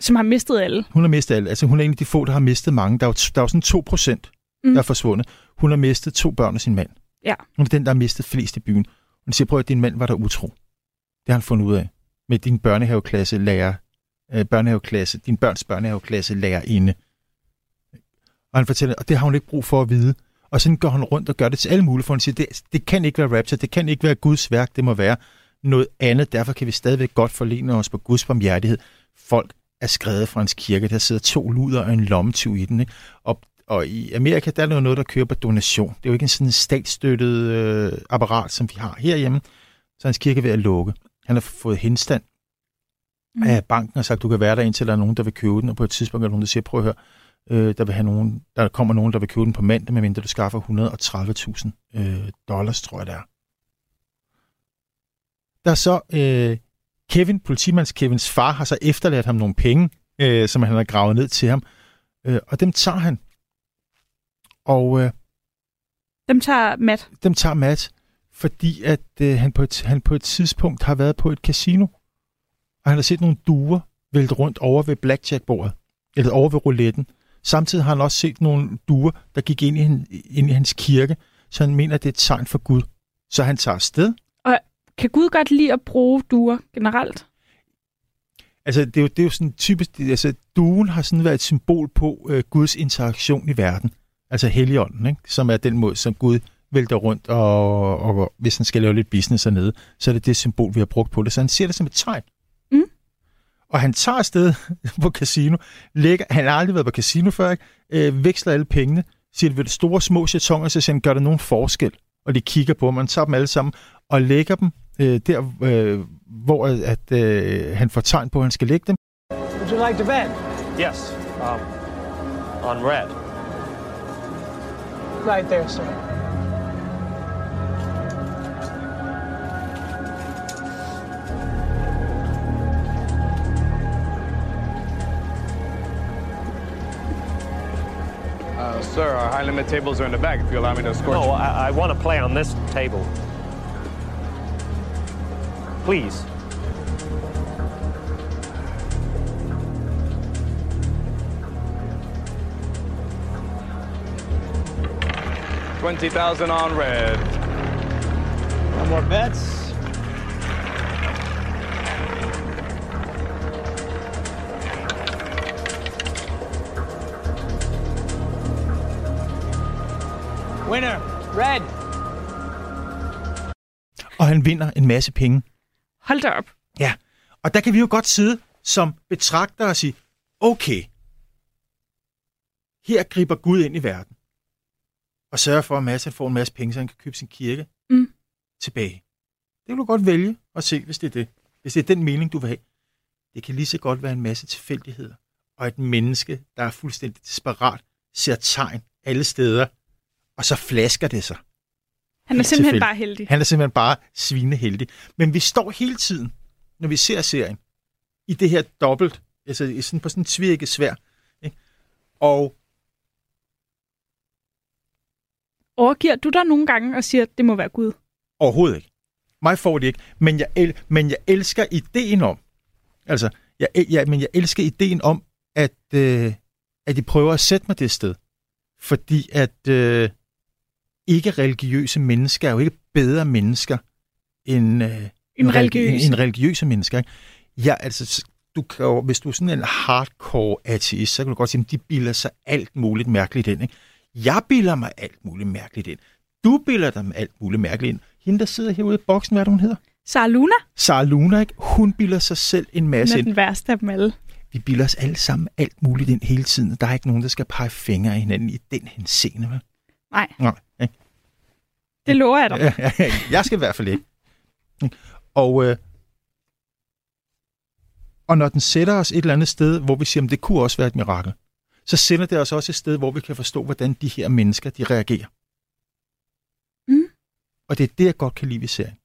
S2: Som har mistet alle.
S3: hun har mistet alle. Altså hun er en af de få, der har mistet mange. Der er jo, der er jo sådan 2 procent,
S2: Mm.
S3: der er forsvundet. Hun har mistet to børn og sin mand.
S2: Ja.
S3: Hun er den, der har mistet flest i byen. Hun siger, prøv at din mand var der utro. Det har han fundet ud af. Med din børnehaveklasse lærer, øh, børnehaveklasse, din børns børnehaveklasse lærer inde. Og han fortæller, og det har hun ikke brug for at vide. Og sådan går han rundt og gør det til alle mulige, for han siger, det, det kan ikke være rapture, det kan ikke være Guds værk, det må være noget andet. Derfor kan vi stadigvæk godt forlene os på Guds barmhjertighed. Folk er skrevet fra hans kirke, der sidder to luder og en lommetyv i den. Ikke? Og, og i Amerika, der er jo noget, der kører på donation. Det er jo ikke en sådan statsstøttet øh, apparat, som vi har herhjemme. Så hans kirke er ved at lukke. Han har fået henstand
S2: Mm.
S3: af banken og sagt, du kan være der indtil der er nogen, der vil købe den. Og på et tidspunkt er der nogen, der siger, prøv at høre, øh, der, vil have nogen, der kommer nogen, der vil købe den på mandag, medmindre du skaffer 130.000 øh, dollars, tror jeg det er. Der er så øh, Kevin, politimands Kevins far, har så efterladt ham nogle penge, øh, som han har gravet ned til ham. Øh, og dem tager han. Og øh,
S2: Dem tager Matt.
S3: dem tager Matt, fordi at øh, han, på et, han på et tidspunkt har været på et casino, og han har set nogle duer vælte rundt over ved blackjack-bordet, eller over ved rouletten. Samtidig har han også set nogle duer, der gik ind i, ind i hans kirke, så han mener, at det er et tegn for Gud. Så han tager afsted.
S2: Kan Gud godt lide at bruge duer generelt?
S3: Altså, det er jo, det er jo sådan typisk, altså, duen har sådan været et symbol på øh, Guds interaktion i verden. Altså Helligånden, ikke? som er den måde, som Gud vælter rundt, og, og hvis han skal lave lidt business hernede, så er det det symbol, vi har brugt på det. Så han ser det som et tegn. Og han tager afsted på casino, lægger, han har aldrig været på casino før, ikke? Øh, veksler alle pengene, siger det ved det store små chatonger, så siger han, gør der nogen forskel? Og de kigger på ham, han tager dem alle sammen og lægger dem øh, der, øh, hvor at, øh, han får tegn på, at han skal lægge dem.
S8: Would you like to bet?
S9: Yes, um, on red.
S8: Right there, sir.
S10: Uh, sir, our high limit tables are in the back if you allow me to escort
S9: No,
S10: you.
S9: I, I want to play on this table. Please.
S10: Twenty thousand on red.
S8: No more bets? Winner, red.
S3: Og han vinder en masse penge.
S2: Hold da op.
S3: Ja, og der kan vi jo godt sidde som betragter og sige, okay, her griber Gud ind i verden, og sørger for, at Mads får en masse penge, så han kan købe sin kirke
S2: Mm.
S3: tilbage. Det vil du godt vælge at se, hvis det er det. Hvis det er den mening, du vil have. Det kan lige så godt være en masse tilfældigheder, og et menneske, der er fuldstændig desperat, ser tegn alle steder, og så flasker det sig.
S2: Han er
S3: Helt
S2: simpelthen bare heldig.
S3: Han er simpelthen bare svineheldig. Men vi står hele tiden, når vi ser serien, i det her dobbelt, altså sådan på sådan en tvirket svær. Ikke? Og
S2: Overgiver du dig nogle gange og siger, at det må være Gud?
S3: overhovedet ikke. Mig får det ikke. Men jeg, el- men jeg elsker ideen om, altså, jeg, jeg, men jeg elsker ideen om, at, øh, at de prøver at sætte mig det sted. Fordi at øh, ikke-religiøse mennesker er jo ikke bedre mennesker end, øh,
S2: En
S3: religi-
S2: religiøs.
S3: En religiøse mennesker. Ikke? Ja, altså, du kan jo, hvis du er sådan en hardcore ateist, så kan du godt sige, at de bilder sig alt muligt mærkeligt ind. Ikke? Jeg bilder mig alt muligt mærkeligt ind. Du bilder dig alt muligt mærkeligt ind. Hende, der sidder herude i boksen, hvad er det, hun hedder?
S2: Sarah Luna
S3: Sarah Luna, ikke? Hun bilder sig selv en
S2: hun
S3: masse
S2: er
S3: ind.
S2: den værste af dem alle.
S3: Vi bilder os alle sammen alt muligt ind hele tiden. Der er ikke nogen, der skal pege fingre af hinanden i den henseende.
S2: Nej,
S3: Nej, ikke?
S2: det lover jeg dig.
S3: Jeg skal i hvert fald ikke. Og, øh, og når den sætter os et eller andet sted, hvor vi siger, at det kunne også være et mirakel, så sender det os også et sted, hvor vi kan forstå, hvordan de her mennesker, de reagerer.
S2: Mm.
S3: Og det er det, jeg godt kan lide ved serien.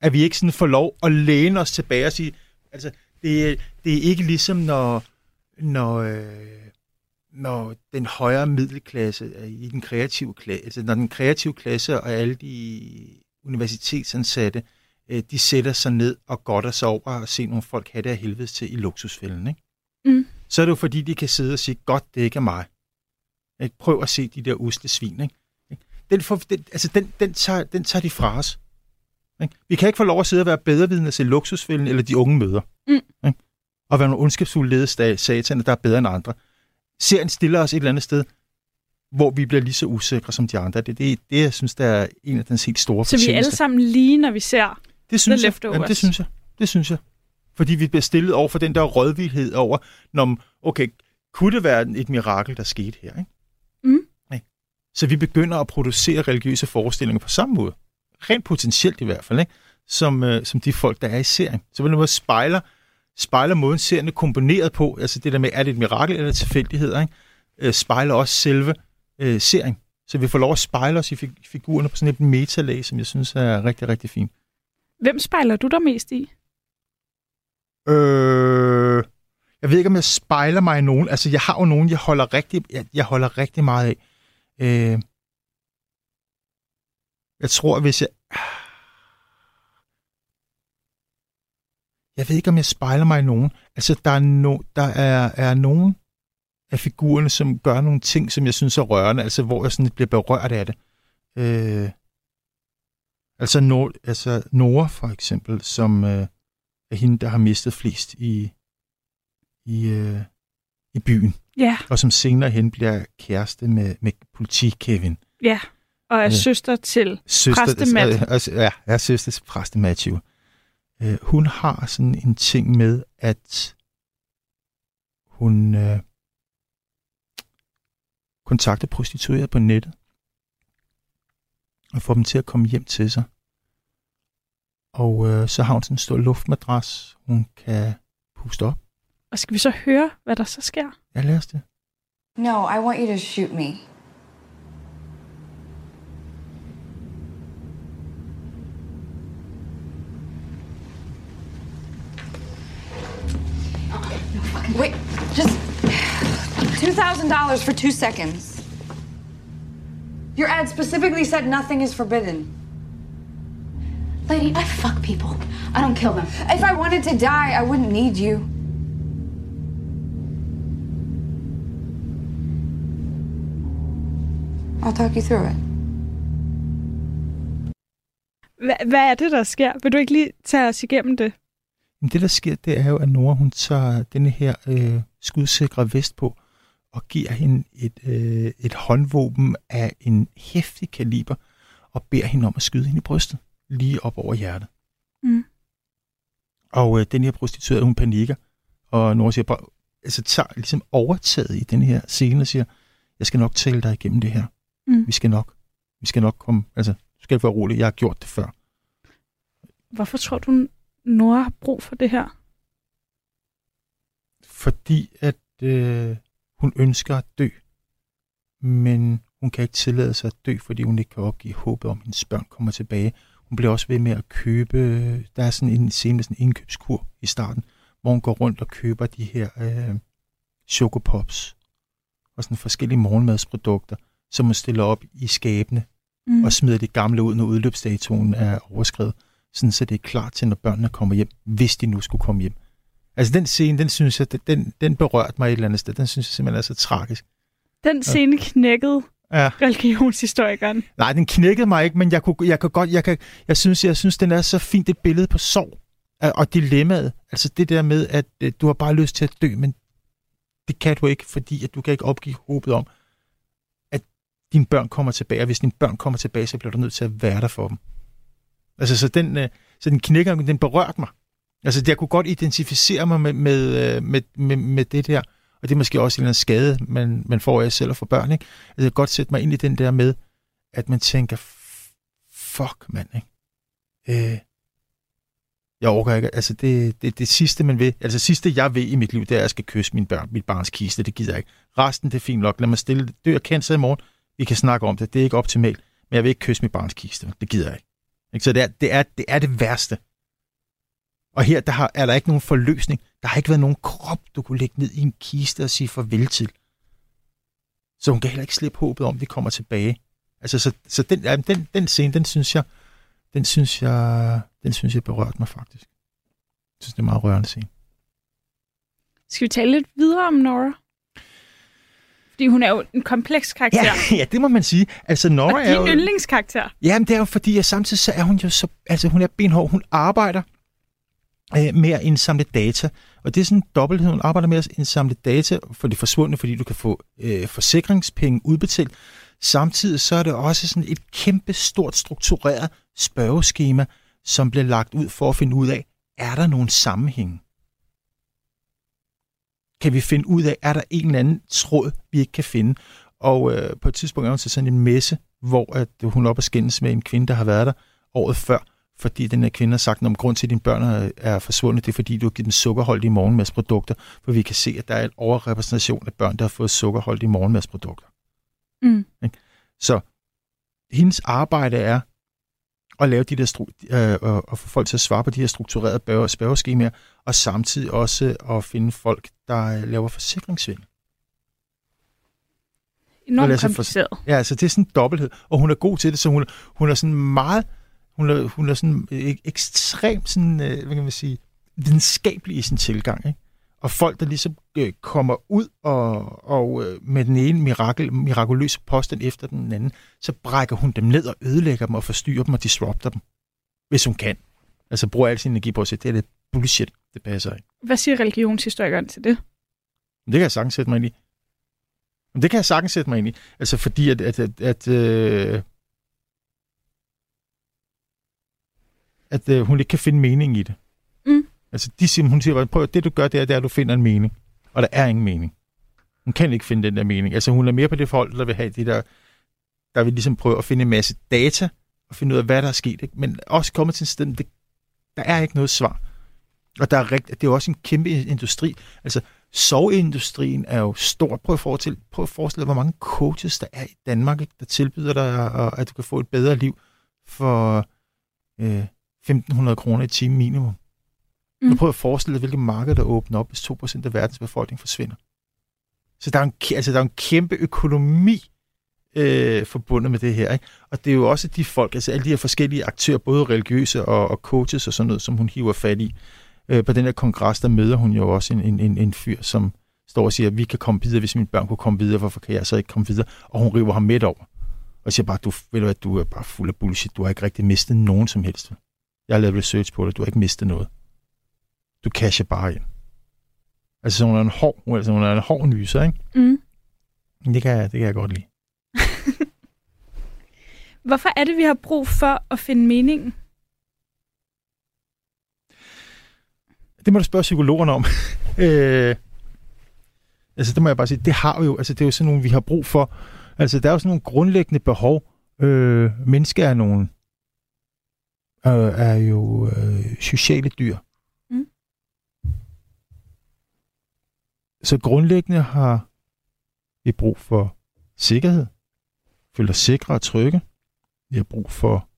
S3: At vi ikke sådan får lov at læne os tilbage og sige, altså, det, det er ikke ligesom, når, når, øh, når den højere middelklasse er i den kreative klasse, altså når den kreative klasse og alle de universitetsansatte, øh, de sætter sig ned og godter sig over og se nogle folk have det af helvedes til i luksusfælden, ikke?
S2: Mm.
S3: så er det jo fordi, de kan sidde og sige, godt, det ikke er mig. Ikke? Prøv at se de der usle svin. Ikke? Den, for, den, altså, den, den, tager, den tager de fra os. Ikke? Vi kan ikke få lov at sidde og være bedrevidende til luksusfælden eller de unge møder.
S2: Mm.
S3: Ikke? Og være nogle ondskabsfulde lede sta- sataner, der er bedre end andre. Serien stiller os et eller andet sted, hvor vi bliver lige så usikre som de andre. Det er det, det, jeg synes, der er en af dens helt store
S2: Så vi er alle sammen lige, når vi ser.
S3: Det synes
S2: The
S3: jeg.
S2: Leftovers.
S3: Jamen, det synes jeg. Det synes jeg. Fordi vi bliver stillet over for den der rådvildhed over, når, okay, kunne det være et mirakel, der skete her? Ikke?
S2: Mm.
S3: Ikke? Så vi begynder at producere religiøse forestillinger på samme måde. Rent potentielt i hvert fald, ikke? Som, øh, som de folk, der er i serien. Så på den måde spejler, spejler måden serien er komponeret på, altså det der med, er det et mirakel eller tilfældigheder, ikke? Øh, spejler også selve øh, serien. Så vi får lov at spejle os i fig- figurerne på sådan et metalag, som jeg synes er rigtig, rigtig fint.
S2: Hvem spejler du dig mest i?
S3: Øh, jeg ved ikke, om jeg spejler mig i nogen. Altså, jeg har jo nogen, jeg holder rigtig, jeg, jeg holder rigtig meget af. Øh, jeg tror, hvis jeg... Jeg ved ikke, om jeg spejler mig i nogen. Altså, der er, no, der er, er nogen af figurerne, som gør nogle ting, som jeg synes er rørende, altså hvor jeg sådan bliver berørt af det. Øh, altså, no, altså Nora, for eksempel, som... Øh, er hende, der har mistet flest i, i, øh, i byen,
S2: Ja,
S3: og som senere hen bliver kæreste med, med politi-Kevin.
S2: ja. Og er
S3: Ja.
S2: søster til præste Matt.
S3: øh, altså, ja, er søster til præste Matthew. Øh, hun har sådan en ting med, at hun øh, kontakter prostituerede på nettet og får dem til at komme hjem til sig. Og øh, så har hun sådan en stor luftmadras, hun kan puste op.
S2: Og skal vi så høre, hvad der så sker?
S3: Jeg lærer det.
S11: No, I want you to shoot me. Wait, just $2,000 for two seconds. Your ad specifically said nothing is forbidden.
S12: Lady, I fuck people. I don't kill them.
S11: If I wanted to die, I wouldn't need you. I'll talk you through it.
S2: Hva, hvad er det, der sker? Vil du ikke lige tage os igennem det?
S3: Men det, der sker, det er jo, at Nora, hun tager denne her øh, skudsikre vest på og giver hende et, øh, et håndvåben af en hæftig kaliber og beder hende om at skyde hende i brystet, lige op over hjertet.
S2: Mm.
S3: Og øh, den her prostituerede, hun panikker, og Nora siger bare, altså tager ligesom overtaget i den her scene og siger, jeg skal nok tale dig igennem det her.
S2: Mm.
S3: Vi skal nok, vi skal nok komme, altså, du skal være rolig, jeg har gjort det før.
S2: Hvorfor tror du, Nora har brug for det her?
S3: fordi at øh, hun ønsker at dø, men hun kan ikke tillade sig at dø, fordi hun ikke kan opgive håbet om, at hendes børn kommer tilbage. Hun bliver også ved med at købe, der er sådan en scene med sådan en indkøbskur i starten, hvor hun går rundt og køber de her øh, chokopops og sådan forskellige morgenmadsprodukter, som hun stiller op i skabene
S2: Mm.
S3: og smider de gamle ud, når udløbsdatoen er overskrevet, sådan så det er klar til, når børnene kommer hjem, hvis de nu skulle komme hjem. Altså den scene, den synes jeg, den, den berørte mig et eller andet sted. Den synes jeg simpelthen er så tragisk.
S2: Den scene knækkede
S3: Ja.
S2: religionshistorikeren.
S3: Nej, den knækkede mig ikke, men jeg kunne, jeg kan godt, jeg, kan, jeg synes, jeg synes, den er så fint et billede på sorg og- og dilemmaet. Altså det der med, at øh, du har bare lyst til at dø, men det kan du ikke, fordi at du kan ikke opgive håbet om, at dine børn kommer tilbage. Og hvis dine børn kommer tilbage, så bliver du nødt til at være der for dem. Altså så den, øh, så den knækker, den berørte mig. Altså jeg kunne godt identificere mig med, med, øh, med, med, med det der, og det er måske også en eller anden skade, man, man får af selv og for børn. Ikke? Altså, jeg kan godt sætte mig ind i den der med, at man tænker, fuck mand, ikke? Øh, jeg overgår ikke, altså det, det, det sidste man vil, altså sidste jeg vil i mit liv, det er, at jeg skal kysse min børn, mit barns kiste, det gider jeg ikke. Resten, det er fint nok, lad mig stille. Dør jeg cancer i morgen, vi kan snakke om det, det er ikke optimalt, men jeg vil ikke kysse mit barns kiste, det gider jeg ikke ikke? Så det er, det, er, det er det værste. Og her der har, er der ikke nogen forløsning. Der har ikke været nogen krop, du kunne lægge ned i en kiste og sige farvel til. Så hun kan heller ikke slippe håbet om, at vi kommer tilbage. Altså, så, så den, ja, den, den scene, den synes jeg, den synes jeg, den synes jeg berørte mig faktisk. Jeg synes, det er en meget rørende scene.
S2: Skal vi tale lidt videre om Nora? Fordi hun er jo en kompleks karakter.
S3: Ja, ja, det må man sige. Altså, Nora
S2: og
S3: er jo...
S2: yndlingskarakter.
S3: Jamen, det er jo fordi, at samtidig så er hun jo så... Altså, hun er benhård. Hun arbejder øh, med at indsamle data. Og det er sådan en dobbelthed. Hun arbejder med at indsamle data for det forsvundne, fordi du kan få øh, forsikringspenge udbetalt. Samtidig så er det også sådan et kæmpe stort struktureret spørgeskema, som bliver lagt ud for at finde ud af, er der nogen sammenhæng? Kan vi finde ud af, er der en eller anden tråd, vi ikke kan finde? Og øh, på et tidspunkt er hun til sådan en messe, hvor at hun er oppe og skændes med en kvinde, der har været der året før, fordi den her kvinde har sagt, om grund til, at dine børn er- forsvundet, det er fordi, du har givet dem sukkerholdige morgenmadsprodukter, for vi kan se, at der er en overrepræsentation af børn, der har fået sukkerholdige morgenmadsprodukter.
S2: Mm.
S3: Så hendes arbejde er at lave de der stru- øh, og, få folk til at svare på de her strukturerede spørgeskemaer, og samtidig også at finde folk, der laver forsikringssvindel.
S2: Enormt
S3: for-
S2: kompliceret.
S3: Ja, altså det er sådan en dobbelthed, og hun er god til det, så hun, hun er sådan meget, hun er, hun er sådan ek- ekstremt sådan, øh, hvad kan man sige, videnskabelig i sin tilgang, ikke? Og folk, der ligesom øh, kommer ud og, og øh, med den ene mirakel, mirakuløse påstand efter den anden, så brækker hun dem ned og ødelægger dem og forstyrrer dem og disrupter dem, hvis hun kan. Altså bruger al sin energi på at sige, det er det bullshit, det passer ikke.
S2: Hvad siger religionshistorikeren til det?
S3: Det kan jeg sagtens sætte mig ind i. Det kan jeg sagtens sætte mig ind i. Altså fordi, at, at, at, at, øh, at øh, hun ikke kan finde mening i det.
S2: Mm.
S3: Altså, de siger, hun siger bare, prøv at det du gør, det er, det er, at du finder en mening. Og der er ingen mening. Hun kan ikke finde den der mening. Altså, hun er mere på det forhold, der vil have de der, der vil ligesom prøve at finde en masse data, og finde ud af, hvad der er sket. Ikke? Men også komme til en sted, det, der er ikke noget svar. Og der er rigt, det er jo også en kæmpe industri. Altså, soveindustrien er jo stor. Prøv at forestille, prøv at forestille dig, hvor mange coaches der er i Danmark, ikke? der tilbyder dig, at du kan få et bedre liv for øh, 1.500 kroner i timen minimum. Mm. Prøv at forestille dig, hvilke marked der åbner op, hvis 2% af verdens befolkning forsvinder. Så der er en, altså, der er en kæmpe økonomi øh, forbundet med det her. Ikke? Og det er jo også de folk, altså alle de her forskellige aktører, både religiøse og, og coaches og sådan noget, som hun hiver fat i. Øh, på den her kongres, der møder hun jo også en, en, en, en fyr, som står og siger, at vi kan komme videre, hvis mine børn kunne komme videre, hvorfor kan jeg så ikke komme videre? Og hun river ham midt over. Og siger bare, du, ved du hvad, du er bare fuld af bullshit, du har ikke rigtig mistet nogen som helst. Jeg har lavet research på det, du har ikke mistet noget. Du casher bare ind. Altså, hun er en hård, altså, hun er en hård nyser, ikke?
S2: Mm.
S3: Det kan, jeg, det kan jeg godt lide.
S2: Hvorfor er det, vi har brug for at finde meningen?
S3: Det må du spørge psykologerne om. øh, altså, det må jeg bare sige, det har vi jo, altså, det er jo sådan nogle, vi har brug for. Altså, der er jo sådan nogle grundlæggende behov. Øh, mennesker er nogle, øh, er jo øh, sociale dyr.
S2: Mm.
S3: Så grundlæggende har vi brug for sikkerhed, føler sikre og trygge. Vi har brug for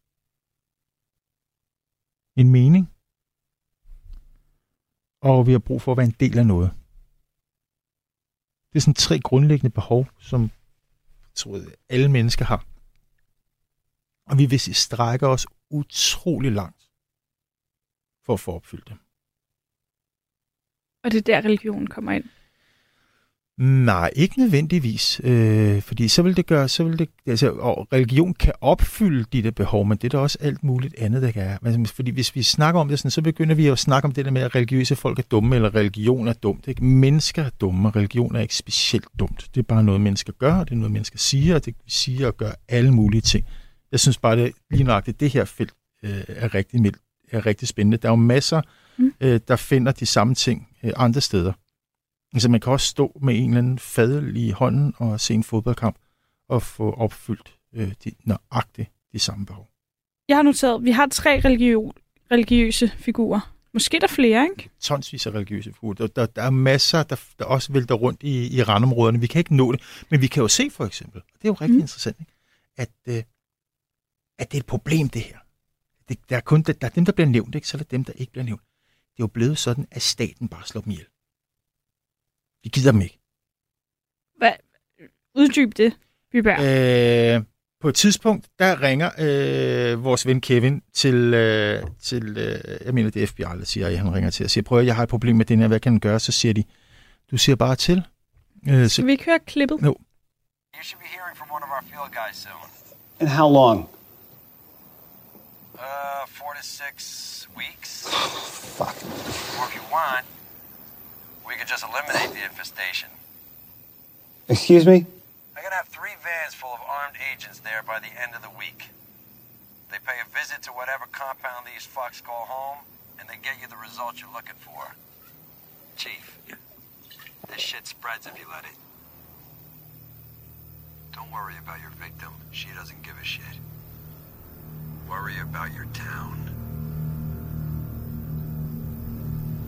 S3: en mening. Og vi har brug for at være en del af noget. Det er sådan tre grundlæggende behov, som jeg tror, alle mennesker har. Og vi vil strække os utrolig langt for at få opfyldt dem.
S2: Og det er der, religionen kommer ind.
S3: Nej, ikke nødvendigvis, øh, fordi så vil det gøre, så vil det, altså, og religion kan opfylde de der behov, men det er der også alt muligt andet, der kan. Men, fordi hvis vi snakker om det sådan, så begynder vi at snakke om det der med, at religiøse folk er dumme, eller religion er dumt. Ikke? Mennesker er dumme, og religion er ikke specielt dumt. Det er bare noget, mennesker gør, og det er noget, mennesker siger, og det siger og gør alle mulige ting. Jeg synes bare, det lige nøjagtigt, det her felt øh, er, rigtig, er rigtig spændende. Der er jo masser, mm. øh, der finder de samme ting øh, andre steder. Altså man kan også stå med en eller anden fadel i hånden og se en fodboldkamp og få opfyldt øh, de, nøjagtigt de samme behov.
S2: Jeg har noteret, at vi har tre religiø- religiøse figurer. Måske der flere, ikke?
S3: Tonsvis af religiøse figurer. Der, der, der er masser, der, der også vælter rundt i, i randområderne. Vi kan ikke nå det, men vi kan jo se for eksempel, og det er jo rigtig mm. interessant, ikke? At, øh, at det er et problem, det her. Det, der, er kun, der, der er dem, der bliver nævnt, ikke? så er der dem, der ikke bliver nævnt. Det er jo blevet sådan, at staten bare slår dem ihjel. Vi gider dem ikke.
S2: Hvad? Uddyb det, Byberg.
S3: Øh, på et tidspunkt, der ringer øh, vores ven Kevin til, øh, til øh, jeg mener det er FBI, der siger, at han ringer til og siger, prøv at jeg har et problem med den her, hvad kan han gøre? Så siger de, du siger bare til.
S2: Øh, Skal vi ikke høre klippet?
S3: No.
S13: You should be hearing from one of our field guys soon.
S7: And how long?
S13: Uh, four to six weeks.
S7: Fuck.
S13: Or if you want, we could just eliminate the infestation.
S7: Excuse me?
S13: I'm gonna have three vans full of armed agents there by the end of the week. They pay a visit to whatever compound these fucks call home, and they get you the results you're looking for. Chief, this shit spreads if you let it. Don't worry about your victim. She doesn't give a shit. Worry about your town.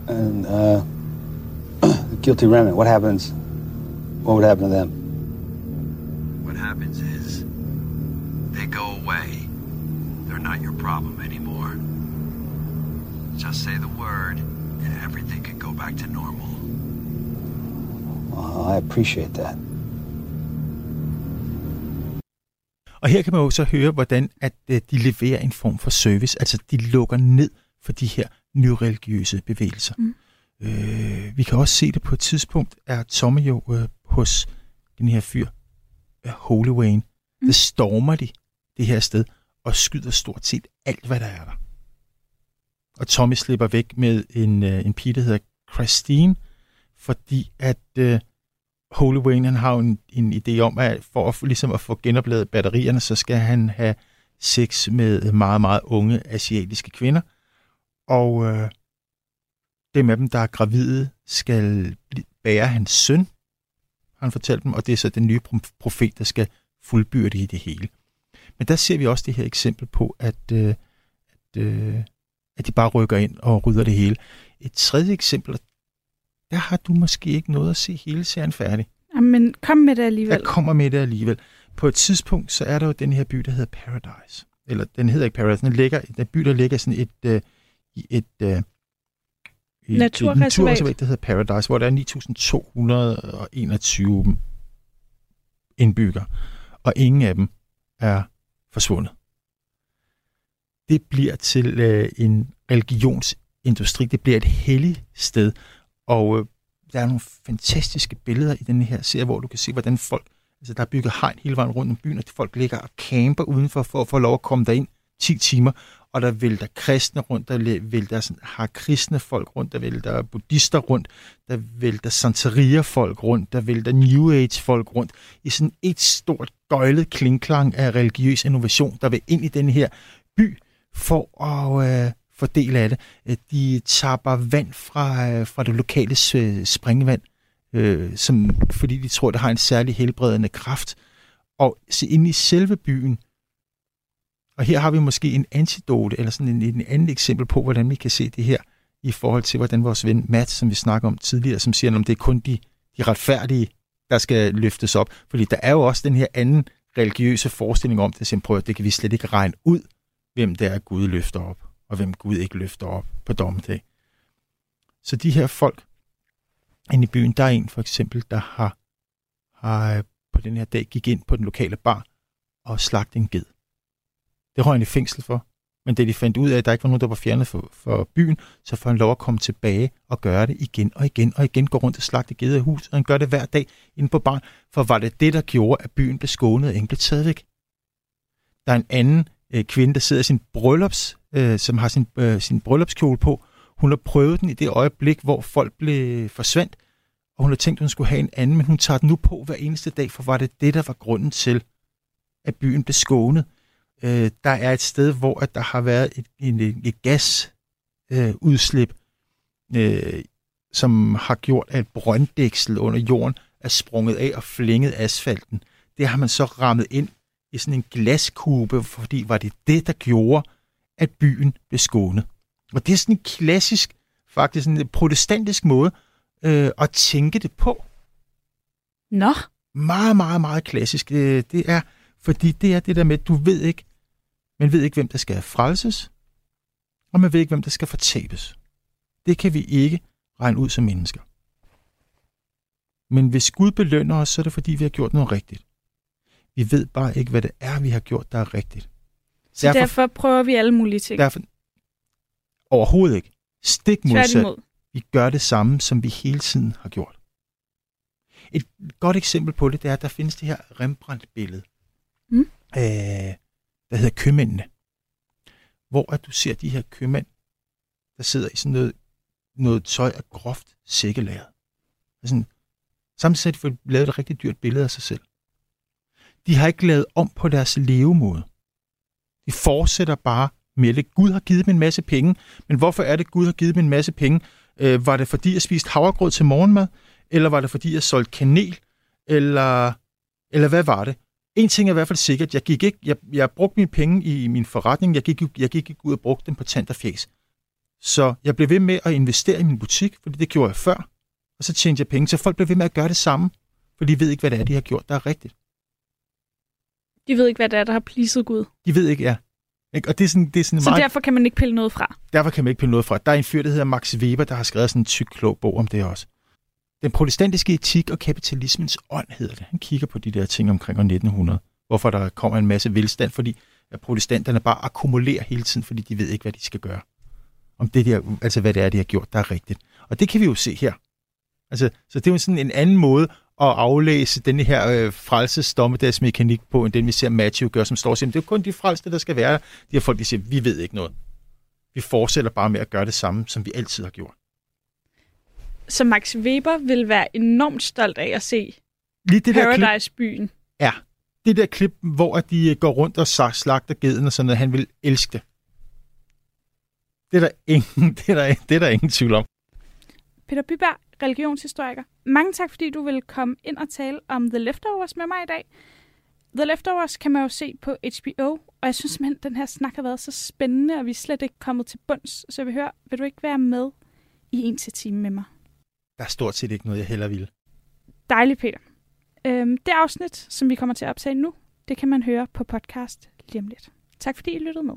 S7: And, uh, guilty remnant, what happens? What would happen to them?
S13: What happens is they go away. They're not your problem anymore. Just say the word, and everything can go back to normal.
S7: Oh, I appreciate that.
S3: Og her kan man jo så høre, hvordan at øh, de leverer en form for service. Altså, de lukker ned for de her nyreligiøse bevægelser. Mm. Øh, vi kan også se det på et tidspunkt, er Tommy jo øh, hos den her fyr, øh, Holy Wayne. Mm. Der stormer de det her sted og skyder stort set alt, hvad der er der. Og Tommy slipper væk med en, øh, en pige, der hedder Christine, fordi at øh, Holy Wayne han har jo en, en idé om, at for at, ligesom at få genopladet batterierne, så skal han have sex med meget, meget unge asiatiske kvinder. Og øh, dem af dem, der er gravide, skal bære hans søn, han fortalt dem, og det er så den nye profet, der skal fuldbyrde i det hele. Men der ser vi også det her eksempel på, at, øh, at, øh, at de bare rykker ind og rydder det hele. Et tredje eksempel, der har du måske ikke noget at se hele serien færdig.
S2: Jamen, kom med det alligevel.
S3: Jeg kommer med det alligevel. På et tidspunkt, så er der jo den her by, der hedder Paradise. Eller den hedder ikke Paradise, den ligger, den by, der ligger sådan et, øh, et, øh, et,
S2: naturreservat.
S3: et naturreservat, der hedder Paradise, hvor der er 9.221 indbygger, og ingen af dem er forsvundet. Det bliver til øh, en religionsindustri, det bliver et helligt sted, og øh, der er nogle fantastiske billeder i den her serie, hvor du kan se, hvordan folk, altså der er bygget hegn hele vejen rundt om byen, og folk ligger og camper udenfor for at få lov at komme derind 10 timer, og der vælter kristne rundt, der vælter har kristne folk rundt, der vælter buddhister rundt, der vælter santeria folk rundt, der vælter New Age folk rundt, i sådan et stort gøjlet klingklang af religiøs innovation, der vil ind i den her by for at øh, få del af det. Øh, de tapper vand fra, øh, fra det lokale springvand, øh, som, fordi de tror, det har en særlig helbredende kraft. Og så inde i selve byen, og her har vi måske en antidote, eller sådan en, en anden eksempel på, hvordan vi kan se det her, i forhold til, hvordan vores ven Matt, som vi snakker om tidligere, som siger, at det er kun de, de retfærdige, der skal løftes op. Fordi der er jo også den her anden religiøse forestilling om det, som prøver, det kan vi slet ikke regne ud, hvem det er, Gud løfter op, og hvem Gud ikke løfter op på dommedag. Så de her folk inde i byen, der er en for eksempel, der har, har øh, på den her dag gik ind på den lokale bar og slagt en ged. Det røg han i fængsel for. Men det de fandt ud af, at der ikke var nogen, der var fjernet for, for byen, så får han lov at komme tilbage og gøre det igen og igen og igen. Gå rundt og slagte gede i hus, og han gør det hver dag inde på barn. For var det det, der gjorde, at byen blev skånet og ingen blev taget væk? Der er en anden øh, kvinde, der sidder i sin bryllups, øh, som har sin, øh, sin bryllupskjole på. Hun har prøvet den i det øjeblik, hvor folk blev forsvandt, og hun har tænkt, at hun skulle have en anden, men hun tager den nu på hver eneste dag, for var det det, der var grunden til, at byen blev skånet. Øh, der er et sted, hvor at der har været et, en, et gasudslip, øh, som har gjort, at brønddæksel under jorden er sprunget af og flænget asfalten. Det har man så rammet ind i sådan en glaskube, fordi var det det, der gjorde, at byen blev skånet. Og det er sådan en klassisk, faktisk en protestantisk måde øh, at tænke det på.
S2: Nå.
S3: Meget, meget, meget klassisk. Øh, det er, fordi det er det der med, at du ved ikke, man ved ikke, hvem der skal frelses, og man ved ikke, hvem der skal fortabes. Det kan vi ikke regne ud som mennesker. Men hvis Gud belønner os, så er det fordi, vi har gjort noget rigtigt. Vi ved bare ikke, hvad det er, vi har gjort, der er rigtigt.
S2: Så derfor, derfor prøver vi alle mulige ting.
S3: Derfor, overhovedet ikke. Stik modsat. Vi gør det samme, som vi hele tiden har gjort. Et godt eksempel på det, det er, at der findes det her Rembrandt-billede. Mm. Øh, der hedder Købmændene. Hvor at du ser de her købmænd, der sidder i sådan noget, noget tøj af groft sækkelæret. Sådan, samtidig har de lavet et rigtig dyrt billede af sig selv. De har ikke lavet om på deres levemåde. De fortsætter bare med det. Gud har givet dem en masse penge, men hvorfor er det, Gud har givet dem en masse penge? Øh, var det fordi, jeg spiste havregrød til morgenmad? Eller var det fordi, jeg solgte kanel? Eller, eller hvad var det? En ting er i hvert fald sikkert, jeg gik ikke, jeg, jeg brugte mine penge i min forretning, jeg gik, jeg gik ikke ud og brugte dem på tand og fjes. Så jeg blev ved med at investere i min butik, fordi det gjorde jeg før, og så tjente jeg penge. Så folk blev ved med at gøre det samme, for de ved ikke, hvad det er, de har gjort, der er rigtigt.
S2: De ved ikke, hvad det er, der har pleaset Gud.
S3: De ved ikke, ja. Og det er sådan, det er sådan
S2: så meget... derfor kan man ikke pille noget fra?
S3: Derfor kan man ikke pille noget fra. Der er en fyr, der hedder Max Weber, der har skrevet sådan en tyk, klog bog om det også. Den protestantiske etik og kapitalismens ånd hedder det. Han kigger på de der ting omkring år 1900. Hvorfor der kommer en masse velstand, fordi at protestanterne bare akkumulerer hele tiden, fordi de ved ikke, hvad de skal gøre. Om det der, altså hvad det er, de har gjort, der er rigtigt. Og det kan vi jo se her. Altså, så det er jo sådan en anden måde at aflæse den her øh, frelsesdommedagsmekanik på, end den vi ser Matthew gøre, som står og siger, det er jo kun de frelste, der skal være De her folk, de siger, vi ved ikke noget. Vi fortsætter bare med at gøre det samme, som vi altid har gjort.
S2: Så Max Weber vil være enormt stolt af at se
S3: Lige det
S2: Paradise-byen.
S3: ja, det der klip, hvor de øh, går rundt og slagter geden og sådan noget, han vil elske det. Det er der ingen, det er der, det er der ingen tvivl om.
S2: Peter Byberg, religionshistoriker. Mange tak, fordi du vil komme ind og tale om The Leftovers med mig i dag. The Leftovers kan man jo se på HBO, og jeg synes simpelthen, at den her snak har været så spændende, og vi er slet ikke kommet til bunds. Så jeg vil høre, vil du ikke være med i en til time med mig?
S3: Der er stort set ikke noget, jeg heller vil.
S2: Dejligt, Peter. Øhm, det afsnit, som vi kommer til at optage nu, det kan man høre på podcast lige om lidt. Tak fordi I lyttede med.